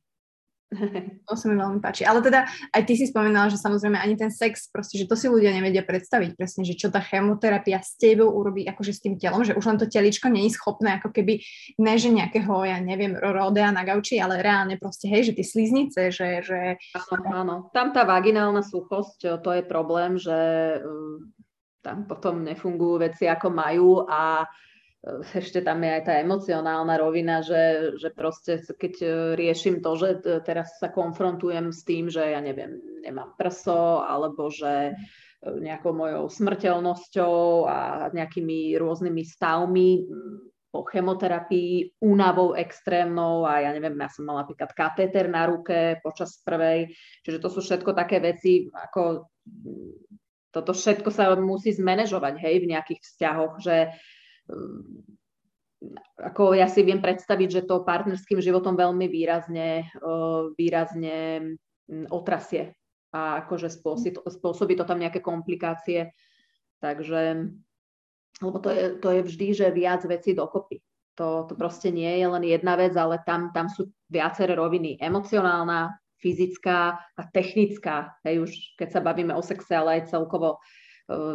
To sa mi veľmi páči. Ale teda aj ty si spomínala, že samozrejme ani ten sex, proste, že to si ľudia nevedia predstaviť presne, že čo tá chemoterapia s tebou urobí akože s tým telom, že už len to teličko je schopné ako keby, ne že nejakého, ja neviem, rodea na gauči, ale reálne proste, hej, že ty sliznice, že... že... Áno, áno. Tam tá vaginálna suchosť, to je problém, že uh, tam potom nefungujú veci ako majú a ešte tam je aj tá emocionálna rovina, že, že proste keď e, riešim to, že e, teraz sa konfrontujem s tým, že ja neviem, nemám prso, alebo že e, nejakou mojou smrteľnosťou a nejakými rôznymi stavmi po chemoterapii, únavou extrémnou a ja neviem, ja som mala napríklad katéter na ruke počas prvej, čiže to sú všetko také veci, ako toto všetko sa musí zmanéžovať, hej, v nejakých vzťahoch, že Ehm, ako ja si viem predstaviť, že to partnerským životom veľmi výrazne, výrazne mm, otrasie a akože spôsobí to tam nejaké komplikácie. Takže, lebo to je, to je vždy, že viac vecí dokopy. To, to proste nie je len jedna vec, ale tam, tam sú viaceré roviny. Emocionálna, fyzická a technická. Hej, už keď sa bavíme o sexe, ale aj celkovo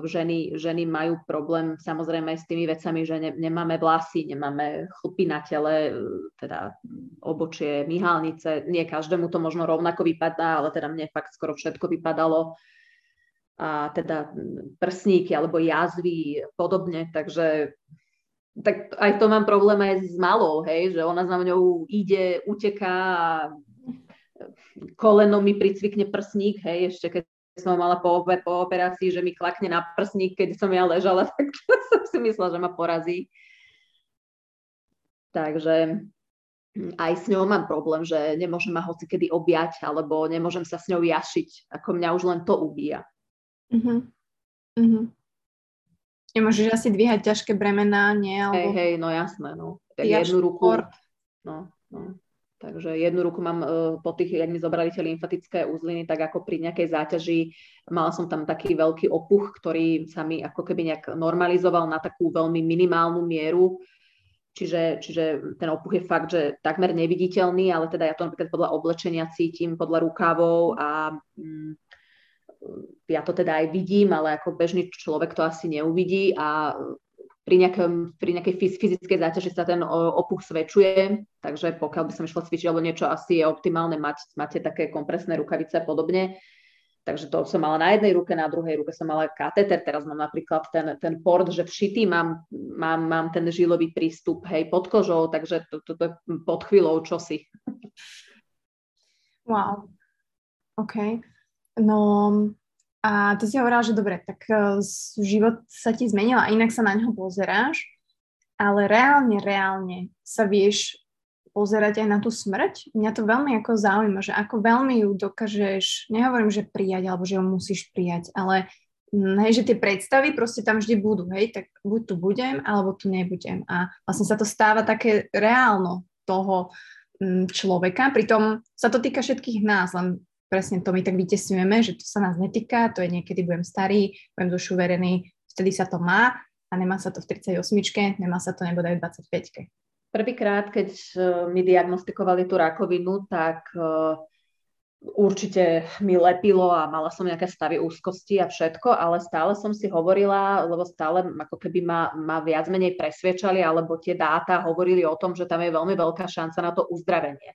ženy, ženy majú problém samozrejme s tými vecami, že ne, nemáme vlasy, nemáme chlpy na tele, teda obočie, myhalnice. Nie každému to možno rovnako vypadá, ale teda mne fakt skoro všetko vypadalo. A teda prsníky alebo jazvy podobne, takže tak aj to mám problém aj s malou, hej, že ona za mňou ide, uteká a koleno mi pricvikne prsník, hej, ešte keď som mala po, po operácii, že mi klakne na prsník, keď som ja ležala, tak som si myslela, že ma porazí. Takže aj s ňou mám problém, že nemôžem ma hoci kedy objať, alebo nemôžem sa s ňou jašiť. Ako mňa už len to ubíja. Uh-huh. Uh-huh. Nemôžeš asi dvíhať ťažké bremená, nie? Alebo... Hej, hej, no jasné, no. Tak jednu ruku... No, no. Takže jednu ruku mám uh, po tých, jak mi zobrali tie lymfatické uzliny, tak ako pri nejakej záťaži mala som tam taký veľký opuch, ktorý sa mi ako keby nejak normalizoval na takú veľmi minimálnu mieru. Čiže, čiže ten opuch je fakt, že takmer neviditeľný, ale teda ja to napríklad podľa oblečenia cítim, podľa rukávov a mm, ja to teda aj vidím, ale ako bežný človek to asi neuvidí a pri, nejakom, pri nejakej fyzickej záťaži sa ten opuch zväčšuje, takže pokiaľ by som išla cvičiť alebo niečo, asi je optimálne mať, máte také kompresné rukavice a podobne. Takže to som mala na jednej ruke, na druhej ruke som mala kateter, teraz mám napríklad ten, ten port, že všitý mám, mám, mám ten žilový prístup, hej, pod kožou, takže to, to, to je pod chvíľou čosi. Wow. OK. No, a to si hovorila, že dobre, tak uh, život sa ti zmenil a inak sa na ňo pozeráš, ale reálne, reálne sa vieš pozerať aj na tú smrť. Mňa to veľmi ako zaujíma, že ako veľmi ju dokážeš, nehovorím, že prijať, alebo že ju musíš prijať, ale mm, hej, že tie predstavy proste tam vždy budú, hej, tak buď tu budem, alebo tu nebudem. A vlastne sa to stáva také reálno toho mm, človeka, pritom sa to týka všetkých nás, len presne to my tak vytesňujeme, že to sa nás netýka, to je niekedy budem starý, budem dušu verený, vtedy sa to má a nemá sa to v 38, nemá sa to nebodaj v 25. Prvýkrát, keď e, mi diagnostikovali tú rakovinu, tak e, určite mi lepilo a mala som nejaké stavy úzkosti a všetko, ale stále som si hovorila, lebo stále ako keby ma, ma viac menej presviečali, alebo tie dáta hovorili o tom, že tam je veľmi veľká šanca na to uzdravenie.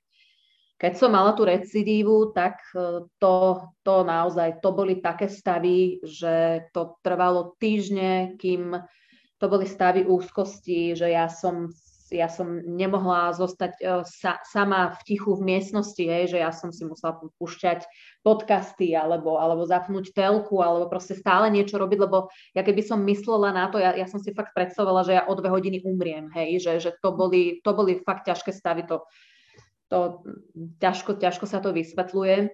Keď som mala tú recidívu, tak e, to, to naozaj, to boli také stavy, že to trvalo týždne, kým to boli stavy úzkosti, že ja som, ja som nemohla zostať uh, sa, sama v tichu v miestnosti, hej, že ja som si musela púšťať podcasty alebo, alebo zapnúť telku alebo proste stále niečo robiť, lebo ja keby som myslela na to, ja, ja som si fakt predstavovala, že ja o dve hodiny umriem, hej, že, že to, boli, to boli fakt ťažké stavy, to, to ťažko, ťažko sa to vysvetľuje.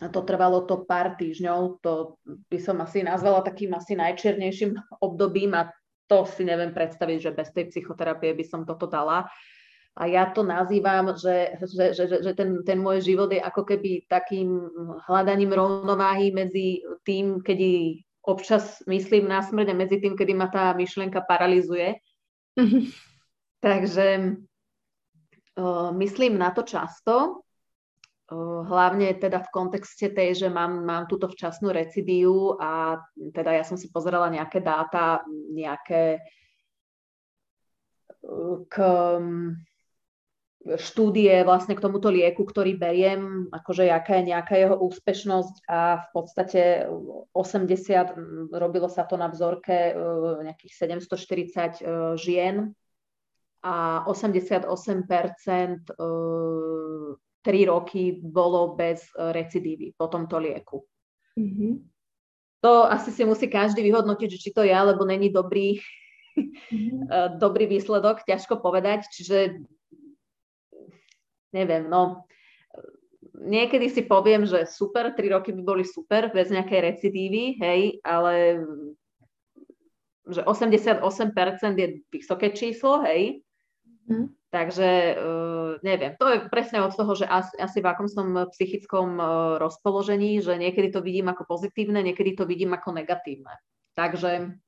A to trvalo to pár týždňov, to by som asi nazvala takým asi najčiernejším obdobím a to si neviem predstaviť, že bez tej psychoterapie by som toto dala. A ja to nazývam, že, že, že, že ten, ten môj život je ako keby takým hľadaním rovnováhy medzi tým, kedy občas myslím na smrť a medzi tým, kedy ma tá myšlienka paralizuje. Mm-hmm. Takže myslím na to často, hlavne teda v kontexte tej, že mám, mám túto včasnú recidiu a teda ja som si pozerala nejaké dáta, nejaké k štúdie vlastne k tomuto lieku, ktorý beriem, akože jaká je nejaká jeho úspešnosť a v podstate 80, robilo sa to na vzorke nejakých 740 žien a 88% 3 e, roky bolo bez e, recidívy po tomto lieku. Mm-hmm. To asi si musí každý vyhodnotiť, že či to je alebo není dobrý, mm-hmm. dobrý výsledok, ťažko povedať. Čiže neviem, no niekedy si poviem, že super, 3 roky by boli super, bez nejakej recidívy, hej, ale že 88% je vysoké číslo, hej, Mm. Takže uh, neviem, to je presne od toho, že asi, asi v akom som psychickom uh, rozpoložení, že niekedy to vidím ako pozitívne, niekedy to vidím ako negatívne. Takže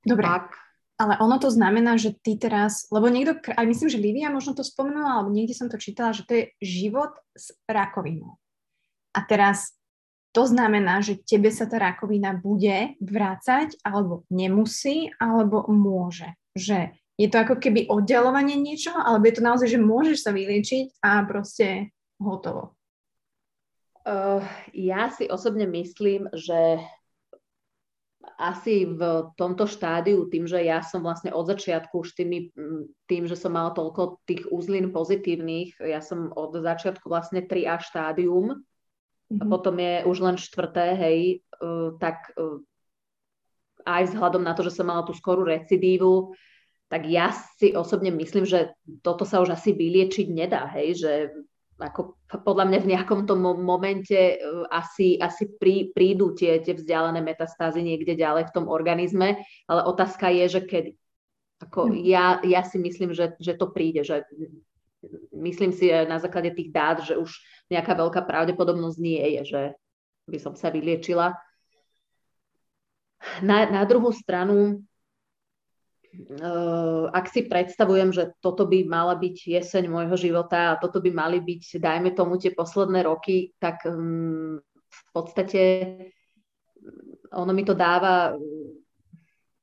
Dobre, tak. ale ono to znamená, že ty teraz, lebo niekto, aj myslím, že Livia možno to spomenula, alebo niekde som to čítala, že to je život s rakovinou. A teraz to znamená, že tebe sa tá rakovina bude vrácať, alebo nemusí, alebo môže. Že je to ako keby oddelovanie niečoho, alebo je to naozaj, že môžeš sa vyliečiť a proste hotovo. Uh, ja si osobne myslím, že asi v tomto štádiu, tým, že ja som vlastne od začiatku už tými, tým, že som mala toľko tých uzlín pozitívnych, ja som od začiatku vlastne 3A štádium, mm-hmm. a mhm. potom je už len štvrté, hej, tak aj vzhľadom na to, že som mala tú skorú recidívu, tak ja si osobne myslím, že toto sa už asi vyliečiť nedá, hej, že ako podľa mňa v nejakom tom momente uh, asi, asi prí, prídu tie, tie vzdialené metastázy niekde ďalej v tom organizme, ale otázka je, že kedy. Ako mm. ja, ja si myslím, že, že to príde, že myslím si na základe tých dát, že už nejaká veľká pravdepodobnosť nie je, že by som sa vyliečila. Na, na druhú stranu, ak si predstavujem, že toto by mala byť jeseň môjho života a toto by mali byť, dajme tomu, tie posledné roky, tak um, v podstate ono mi to dáva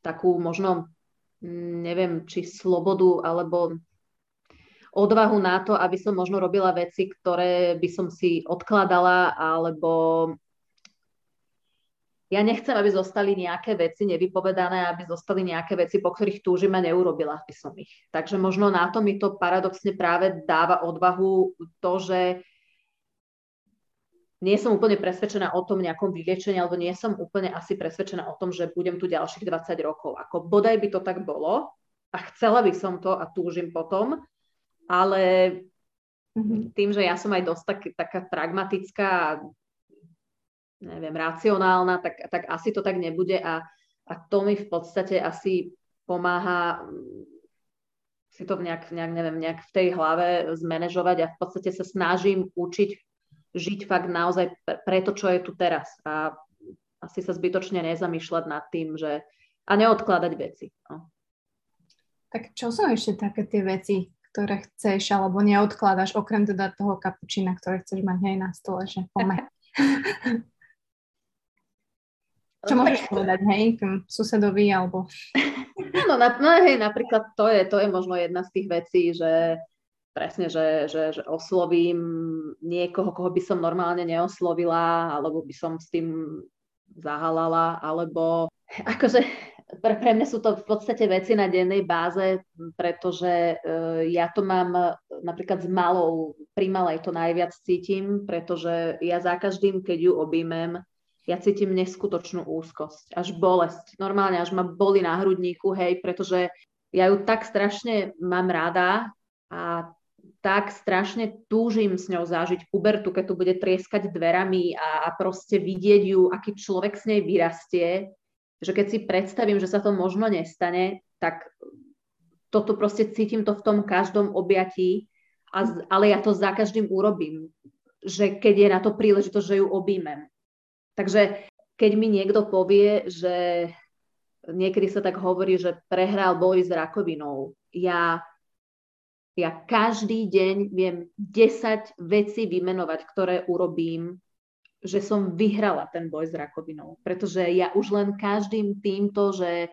takú možno, neviem, či slobodu, alebo odvahu na to, aby som možno robila veci, ktoré by som si odkladala, alebo ja nechcem, aby zostali nejaké veci nevypovedané, aby zostali nejaké veci, po ktorých túžim a neurobila by som ich. Takže možno na to mi to paradoxne práve dáva odvahu to, že nie som úplne presvedčená o tom nejakom vyliečení, alebo nie som úplne asi presvedčená o tom, že budem tu ďalších 20 rokov. Ako bodaj by to tak bolo a chcela by som to a túžim potom, ale mm-hmm. tým, že ja som aj dosť tak, taká pragmatická, neviem, racionálna, tak, tak asi to tak nebude a, a to mi v podstate asi pomáha mm, si to nejak, nejak, neviem, nejak v tej hlave zmanéžovať a v podstate sa snažím učiť žiť fakt naozaj pre to, čo je tu teraz a asi sa zbytočne nezamýšľať nad tým, že a neodkladať veci. No. Tak čo sú ešte také tie veci, ktoré chceš, alebo neodkladáš, okrem teda toho kapučína, ktoré chceš mať aj na stole, že pome. Čo môžeš povedať, hej, k susedovi, alebo... No, na, no hej, napríklad to je, to je možno jedna z tých vecí, že presne, že, že, že oslovím niekoho, koho by som normálne neoslovila, alebo by som s tým zahalala, alebo akože pre, pre mňa sú to v podstate veci na dennej báze, pretože uh, ja to mám napríklad s malou, pri malej to najviac cítim, pretože ja za každým, keď ju objímem, ja cítim neskutočnú úzkosť, až bolesť. Normálne až ma boli na hrudníku, hej, pretože ja ju tak strašne mám rada a tak strašne túžim s ňou zažiť pubertu, keď tu bude trieskať dverami a, a proste vidieť ju, aký človek s nej vyrastie že keď si predstavím, že sa to možno nestane, tak toto proste cítim to v tom každom objatí, a, ale ja to za každým urobím, že keď je na to príležitosť, že ju objímem. Takže keď mi niekto povie, že niekedy sa tak hovorí, že prehral boj s rakovinou, ja, ja každý deň viem 10 vecí vymenovať, ktoré urobím, že som vyhrala ten boj s rakovinou. Pretože ja už len každým týmto, že,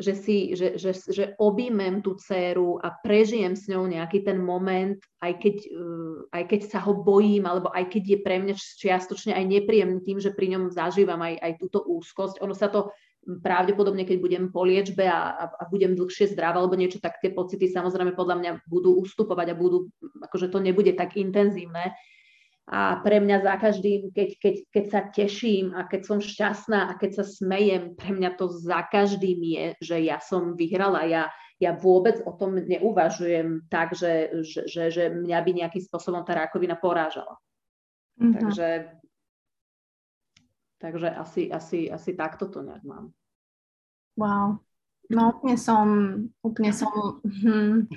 že, si, že, že, že objímem tú dceru a prežijem s ňou nejaký ten moment, aj keď, uh, aj keď sa ho bojím, alebo aj keď je pre mňa čiastočne aj nepríjemný tým, že pri ňom zažívam aj, aj túto úzkosť. Ono sa to pravdepodobne, keď budem po liečbe a, a, a budem dlhšie zdravá alebo niečo, tak tie pocity samozrejme podľa mňa budú ustupovať a budú, akože to nebude tak intenzívne, a pre mňa za každým, keď, keď, keď sa teším a keď som šťastná a keď sa smejem, pre mňa to za každým je, že ja som vyhrala. Ja, ja vôbec o tom neuvažujem tak, že, že, že, že mňa by nejakým spôsobom tá rakovina porážala. Mm-hmm. Takže, takže asi, asi, asi takto to nejak mám. Wow. No úplne som, úplne som, hm,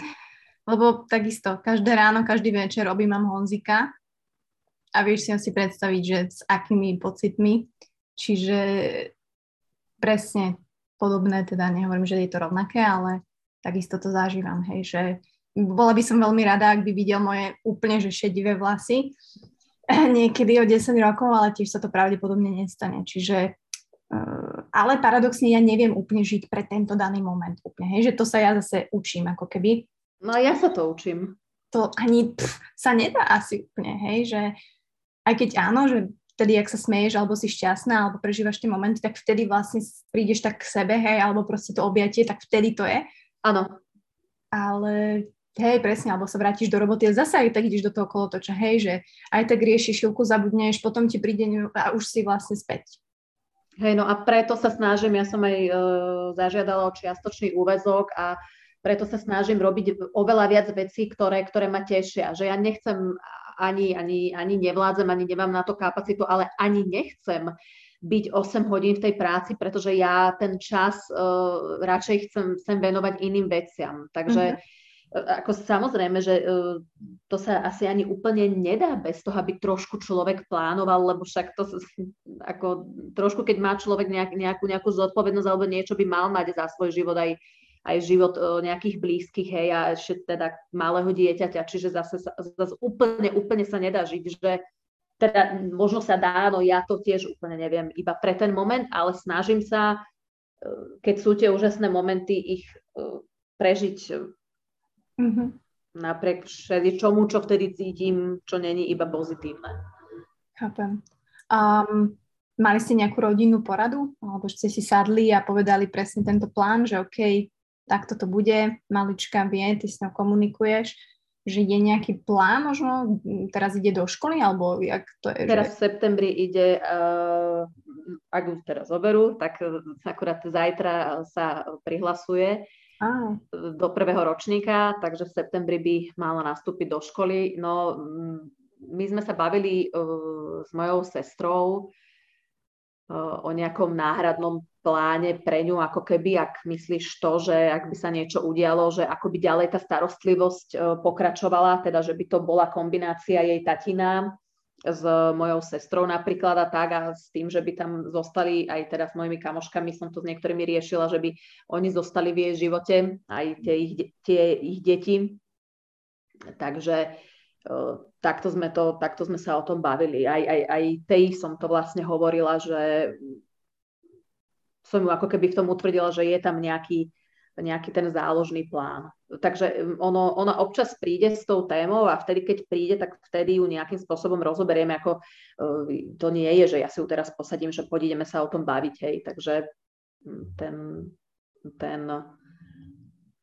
lebo takisto každé ráno, každý večer objímam Honzika a vieš si asi predstaviť, že s akými pocitmi. Čiže presne podobné, teda nehovorím, že je to rovnaké, ale takisto to zažívam, hej, že bola by som veľmi rada, ak by videl moje úplne že šedivé vlasy, niekedy o 10 rokov, ale tiež sa to pravdepodobne nestane. Čiže uh, ale paradoxne ja neviem úplne žiť pre tento daný moment úplne, hej, že to sa ja zase učím ako keby. No a ja sa to učím. To ani pff, sa nedá asi úplne, hej, že aj keď áno, že vtedy, ak sa smeješ, alebo si šťastná, alebo prežívaš tie momenty, tak vtedy vlastne prídeš tak k sebe, hej, alebo proste to objatie, tak vtedy to je. Áno. Ale hej, presne, alebo sa vrátiš do roboty a zase aj tak ideš do toho kolotoča, hej, že aj tak riešiš, chvíľku zabudneš, potom ti príde a už si vlastne späť. Hej, no a preto sa snažím, ja som aj e, zažiadala o čiastočný úvezok a preto sa snažím robiť oveľa viac vecí, ktoré, ktoré ma tešia. Že ja nechcem ani, ani, ani nevládzem, ani nemám na to kapacitu, ale ani nechcem byť 8 hodín v tej práci, pretože ja ten čas uh, radšej chcem, chcem venovať iným veciam. Takže mm-hmm. ako samozrejme, že uh, to sa asi ani úplne nedá bez toho, aby trošku človek plánoval, lebo však to ako trošku, keď má človek nejak, nejakú, nejakú zodpovednosť alebo niečo by mal mať za svoj život aj aj život nejakých blízkych, hej, a ešte teda malého dieťaťa, čiže zase, zase úplne, úplne sa nedá žiť, že teda možno sa dá, no ja to tiež úplne neviem, iba pre ten moment, ale snažím sa, e, keď sú tie úžasné momenty, ich e, prežiť mm-hmm. napriek čomu, čo vtedy cítim, čo není iba pozitívne. Chápem. Um, mali ste nejakú rodinnú poradu? Alebo ste si sadli a povedali presne tento plán, že OK, takto to bude, malička vie, ty s ňou komunikuješ, že je nejaký plán možno, teraz ide do školy, alebo jak to je? Teraz že... v septembri ide, uh, ak ju teraz zoberú, tak akurát zajtra sa prihlasuje ah. do prvého ročníka, takže v septembri by mala nastúpiť do školy. No, my sme sa bavili uh, s mojou sestrou, o nejakom náhradnom pláne pre ňu, ako keby, ak myslíš to, že ak by sa niečo udialo, že ako by ďalej tá starostlivosť pokračovala, teda že by to bola kombinácia jej tatina s mojou sestrou napríklad a tak a s tým, že by tam zostali aj teda s mojimi kamoškami, som to s niektorými riešila, že by oni zostali v jej živote, aj tie ich, tie ich deti. Takže takto sme, to, takto sme sa o tom bavili. Aj, aj, aj tej som to vlastne hovorila, že som ju ako keby v tom utvrdila, že je tam nejaký, nejaký ten záložný plán. Takže um, ono, ona občas príde s tou témou a vtedy, keď príde, tak vtedy ju nejakým spôsobom rozoberieme, ako uh, to nie je, že ja si ju teraz posadím, že pôjdeme sa o tom baviť, hej. Takže um, ten, ten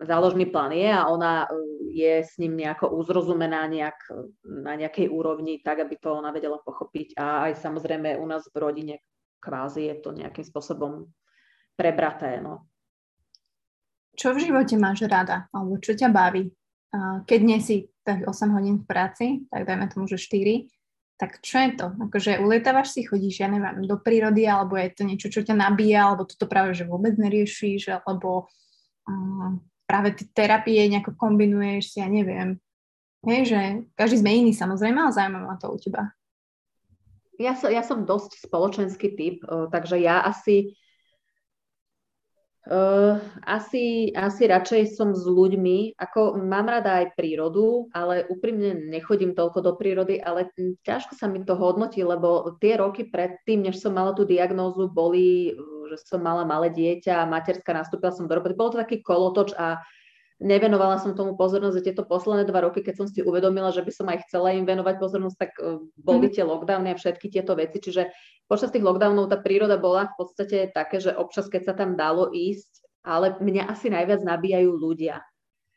záložný plán je a ona uh, je s ním nejako uzrozumená nejak, na nejakej úrovni, tak aby to ona vedela pochopiť. A aj samozrejme u nás v rodine kvázi je to nejakým spôsobom prebraté. No. Čo v živote máš rada? Alebo čo ťa baví? Keď nie si tak 8 hodín v práci, tak dajme tomu, že 4, tak čo je to? Akože ulietávaš si, chodíš, ja neviem, do prírody, alebo je to niečo, čo ťa nabíja, alebo toto práve, že vôbec neriešiš, alebo práve tie terapie nejako kombinuješ ja neviem. Hej, že každý sme iný samozrejme, ale zaujímavé ma to u teba. Ja, som, ja som dosť spoločenský typ, takže ja asi Uh, asi, asi radšej som s ľuďmi, ako mám rada aj prírodu, ale úprimne nechodím toľko do prírody, ale ťažko sa mi to hodnotí, lebo tie roky predtým, než som mala tú diagnózu, boli, že som mala malé dieťa materská nastúpila som do roboty. Bolo to taký kolotoč a nevenovala som tomu pozornosť za tieto posledné dva roky, keď som si uvedomila, že by som aj chcela im venovať pozornosť, tak e, boli mhm. tie lockdowny a všetky tieto veci. Čiže počas tých lockdownov tá príroda bola v podstate také, že občas, keď sa tam dalo ísť, ale mňa asi najviac nabíjajú ľudia.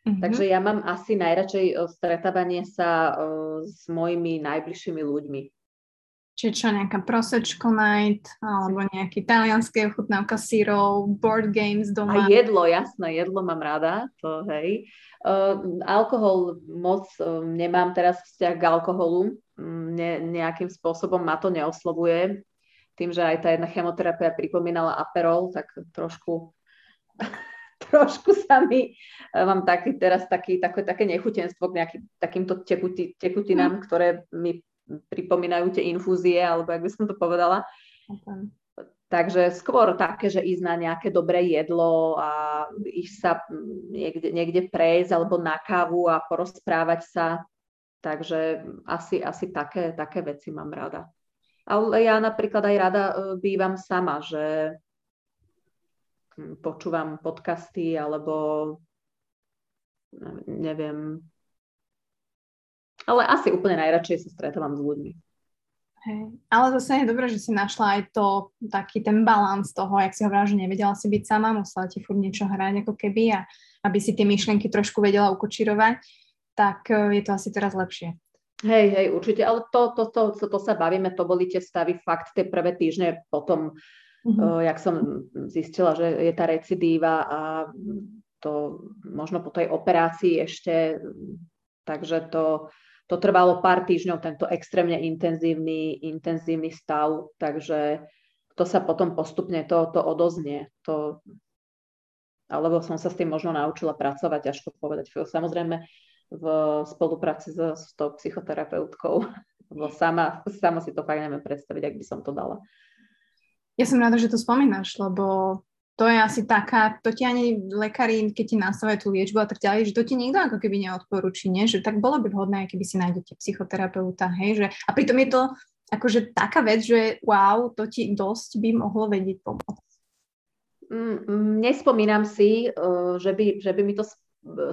Mm-hmm. Takže ja mám asi najradšej e, stretávanie sa uh, s mojimi najbližšími ľuďmi. Čiže čo, nejaká prosečko night, alebo nejaký talianské ochutnávka sírov, board games doma? A jedlo, jasné, jedlo mám rada, to hej. Uh, alkohol moc uh, nemám teraz vzťah k alkoholu, mm, ne, nejakým spôsobom ma to neoslovuje tým, že aj tá jedna chemoterapia pripomínala aperol, tak trošku, trošku sa mi, e, mám taký, teraz taký, také, také nechutenstvo k nejakým takýmto tekuti, tekutinám, mm. ktoré mi pripomínajú tie infúzie, alebo jak by som to povedala. Okay. Takže skôr také, že ísť na nejaké dobré jedlo a ísť sa niekde, niekde prejsť alebo na kávu a porozprávať sa Takže asi, asi také, také veci mám rada. Ale ja napríklad aj rada e, bývam sama, že hm, počúvam podcasty alebo neviem. Ale asi úplne najradšej sa stretávam s ľuďmi. Hej. Ale zase je dobré, že si našla aj to, taký ten balans toho, jak si hovorila, že nevedela si byť sama, musela ti furt niečo hrať ako keby a aby si tie myšlienky trošku vedela ukočirovať, tak e, je to asi teraz lepšie. Hej, hej, určite, ale to, to, to, to, to sa bavíme, to boli tie stavy fakt tie prvé týždne potom, mm-hmm. uh, jak som zistila, že je tá recidíva a to možno po tej operácii ešte, takže to, to trvalo pár týždňov, tento extrémne intenzívny, intenzívny stav, takže to sa potom postupne to, to odoznie. To, alebo som sa s tým možno naučila pracovať, až to povedať. Samozrejme v spolupráci so, s tou psychoterapeutkou, lebo sama, sama si to fakt neviem predstaviť, ak by som to dala. Ja som rada, že to spomínaš, lebo to je asi taká, to ti ani lekári, keď ti nastavujú tú liečbu a tak ďalej, že to ti nikto ako keby neodporúči, nie? že tak bolo by vhodné, keby si nájdete psychoterapeuta, hej, že a pritom je to akože taká vec, že wow, to ti dosť by mohlo vedieť pomôcť. Mm, mm, nespomínam si, že by, že by mi to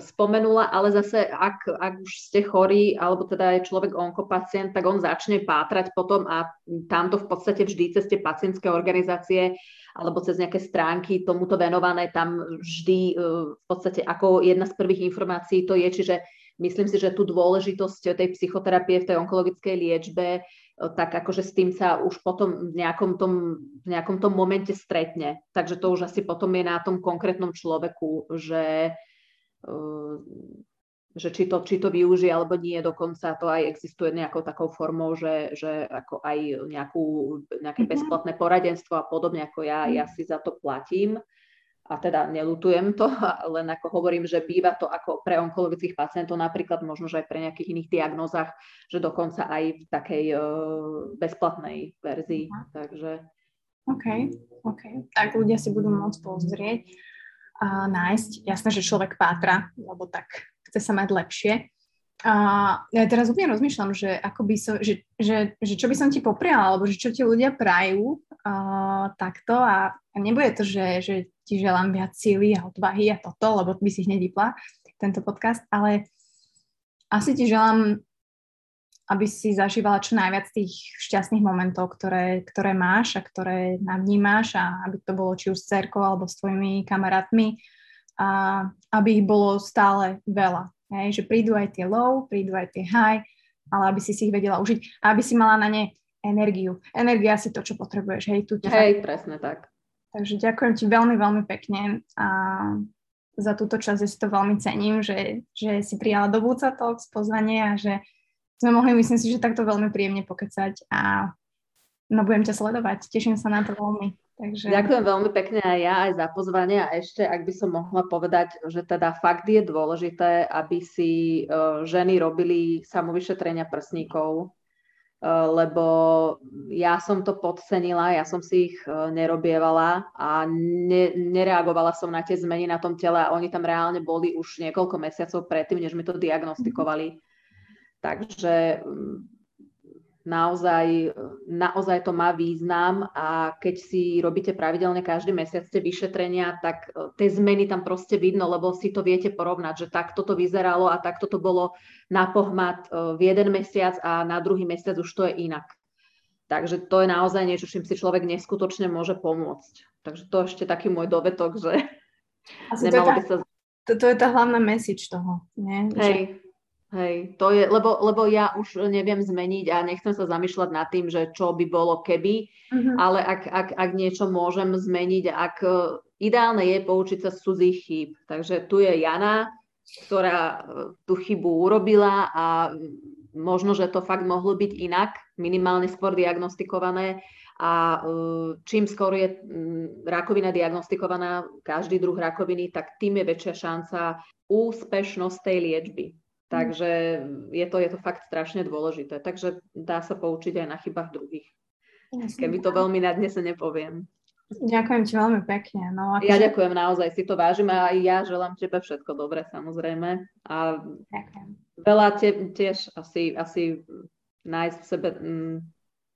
spomenula, ale zase ak, ak už ste chorí, alebo teda je človek onkopacient, tak on začne pátrať potom a tamto v podstate vždy cez tie pacientské organizácie alebo cez nejaké stránky tomuto venované, tam vždy e, v podstate ako jedna z prvých informácií to je, čiže myslím si, že tú dôležitosť tej psychoterapie v tej onkologickej liečbe, e, tak akože s tým sa už potom v nejakom tom, v nejakom tom momente stretne. Takže to už asi potom je na tom konkrétnom človeku, že Ehm, že či to, či to využije alebo nie, dokonca to aj existuje nejakou takou formou, že, že ako aj nejakú, nejaké mm-hmm. bezplatné poradenstvo a podobne ako ja, ja si za to platím a teda nelutujem to, len ako hovorím, že býva to ako pre onkologických pacientov napríklad možno, že aj pre nejakých iných diagnozách, že dokonca aj v takej uh, bezplatnej verzii. Uh-huh. Takže... OK, OK. Tak ľudia si budú môcť pozrieť a nájsť. Jasné, že človek pátra, lebo tak chce sa mať lepšie. A ja teraz úplne rozmýšľam, že, ako by som, že, že, že čo by som ti popriala, alebo že čo ti ľudia prajú uh, takto a, a nebude to, že, že ti želám viac síly a odvahy a toto, lebo by si hneď vypla tento podcast, ale asi ti želám aby si zažívala čo najviac tých šťastných momentov, ktoré, ktoré máš a ktoré navnímáš a aby to bolo či už s cerkou alebo s tvojimi kamarátmi a aby ich bolo stále veľa. Hej? Že prídu aj tie low, prídu aj tie high, ale aby si si ich vedela užiť a aby si mala na ne energiu. Energia si to, čo potrebuješ. Hej, tu hej presne tak. Takže ďakujem ti veľmi, veľmi pekne a za túto časť ja si to veľmi cením, že, že si prijala do Búca Talk pozvanie a že sme mohli, myslím si, že takto veľmi príjemne pokecať a no budem ťa sledovať. Teším sa na to veľmi. Takže... Ďakujem veľmi pekne aj ja, aj za pozvanie a ešte, ak by som mohla povedať, že teda fakt je dôležité, aby si uh, ženy robili samovyšetrenia prsníkov, uh, lebo ja som to podcenila, ja som si ich uh, nerobievala a ne, nereagovala som na tie zmeny na tom tele a oni tam reálne boli už niekoľko mesiacov predtým, než mi to diagnostikovali. Takže naozaj, naozaj to má význam a keď si robíte pravidelne každý mesiac tie vyšetrenia, tak e, tie zmeny tam proste vidno, lebo si to viete porovnať, že takto to vyzeralo a takto to bolo na pohmat e, v jeden mesiac a na druhý mesiac už to je inak. Takže to je naozaj niečo, čím si človek neskutočne môže pomôcť. Takže to ešte taký môj dovetok, že Asi nemalo to by sa... To, to je tá hlavná message toho, nie? Hej, že Hej, to je, lebo, lebo ja už neviem zmeniť a nechcem sa zamýšľať nad tým, že čo by bolo keby, uh-huh. ale ak, ak, ak niečo môžem zmeniť, ak e, ideálne je poučiť sa z cudzích chýb. Takže tu je Jana, ktorá e, tú chybu urobila a možno, že to fakt mohlo byť inak, minimálne skôr diagnostikované a e, čím skôr je rakovina diagnostikovaná, každý druh rakoviny, tak tým je väčšia šanca úspešnosť tej liečby. Takže je to, je to fakt strašne dôležité. Takže dá sa poučiť aj na chybách druhých. Keby to veľmi na dnes nepoviem. Ďakujem ti veľmi pekne. No, ako ja ďakujem naozaj, si to vážim a aj ja želám tebe všetko dobré samozrejme. A ďakujem. veľa te, tiež asi, asi nájsť v sebe m, mm,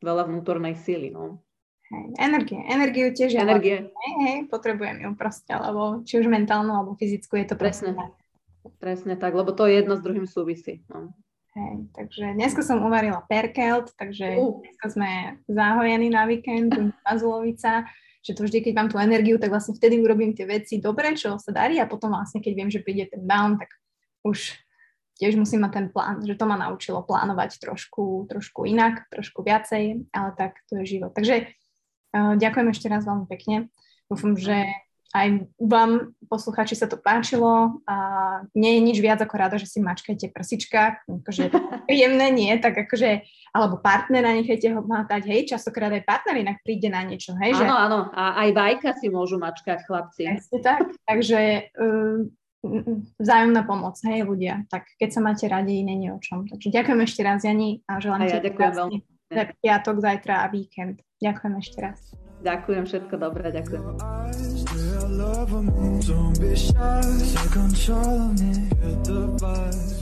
veľa vnútornej síly. No. Hej, energie. Energiu tiež ja Energie. Hej, hej, potrebujem ju proste, alebo či už mentálnu, alebo fyzickú, je to presne. Presne tak, lebo to jedno s druhým súvisí. No. Hej, takže dneska som uvarila perkelt, takže uh. dneska sme zahojení na víkend, Mazulovica, že to vždy, keď mám tú energiu, tak vlastne vtedy urobím tie veci dobre, čo sa darí a potom vlastne, keď viem, že príde ten down, tak už tiež musím mať ten plán, že to ma naučilo plánovať trošku, trošku inak, trošku viacej, ale tak to je život. Takže uh, ďakujem ešte raz veľmi pekne. Dúfam, že aj vám, posluchači, sa to páčilo a nie je nič viac ako rada, že si mačkajte prsička, akože príjemné nie, tak akože, alebo partnera nechajte ho mátať, hej, častokrát aj partner inak príde na niečo, hej. Áno, že... áno, a aj vajka si môžu mačkať chlapci. Jasne tak, takže um, vzájomná pomoc, hej ľudia. Tak keď sa máte radi, není o čom. Takže ďakujem ešte raz, Jani, a želám a ja ti ďakujem veľmi. piatok, zajtra a víkend. Ďakujem ešte raz. Ďakujem, všetko dobré, ďakujem. don't be shy, take control of me, get the vibes.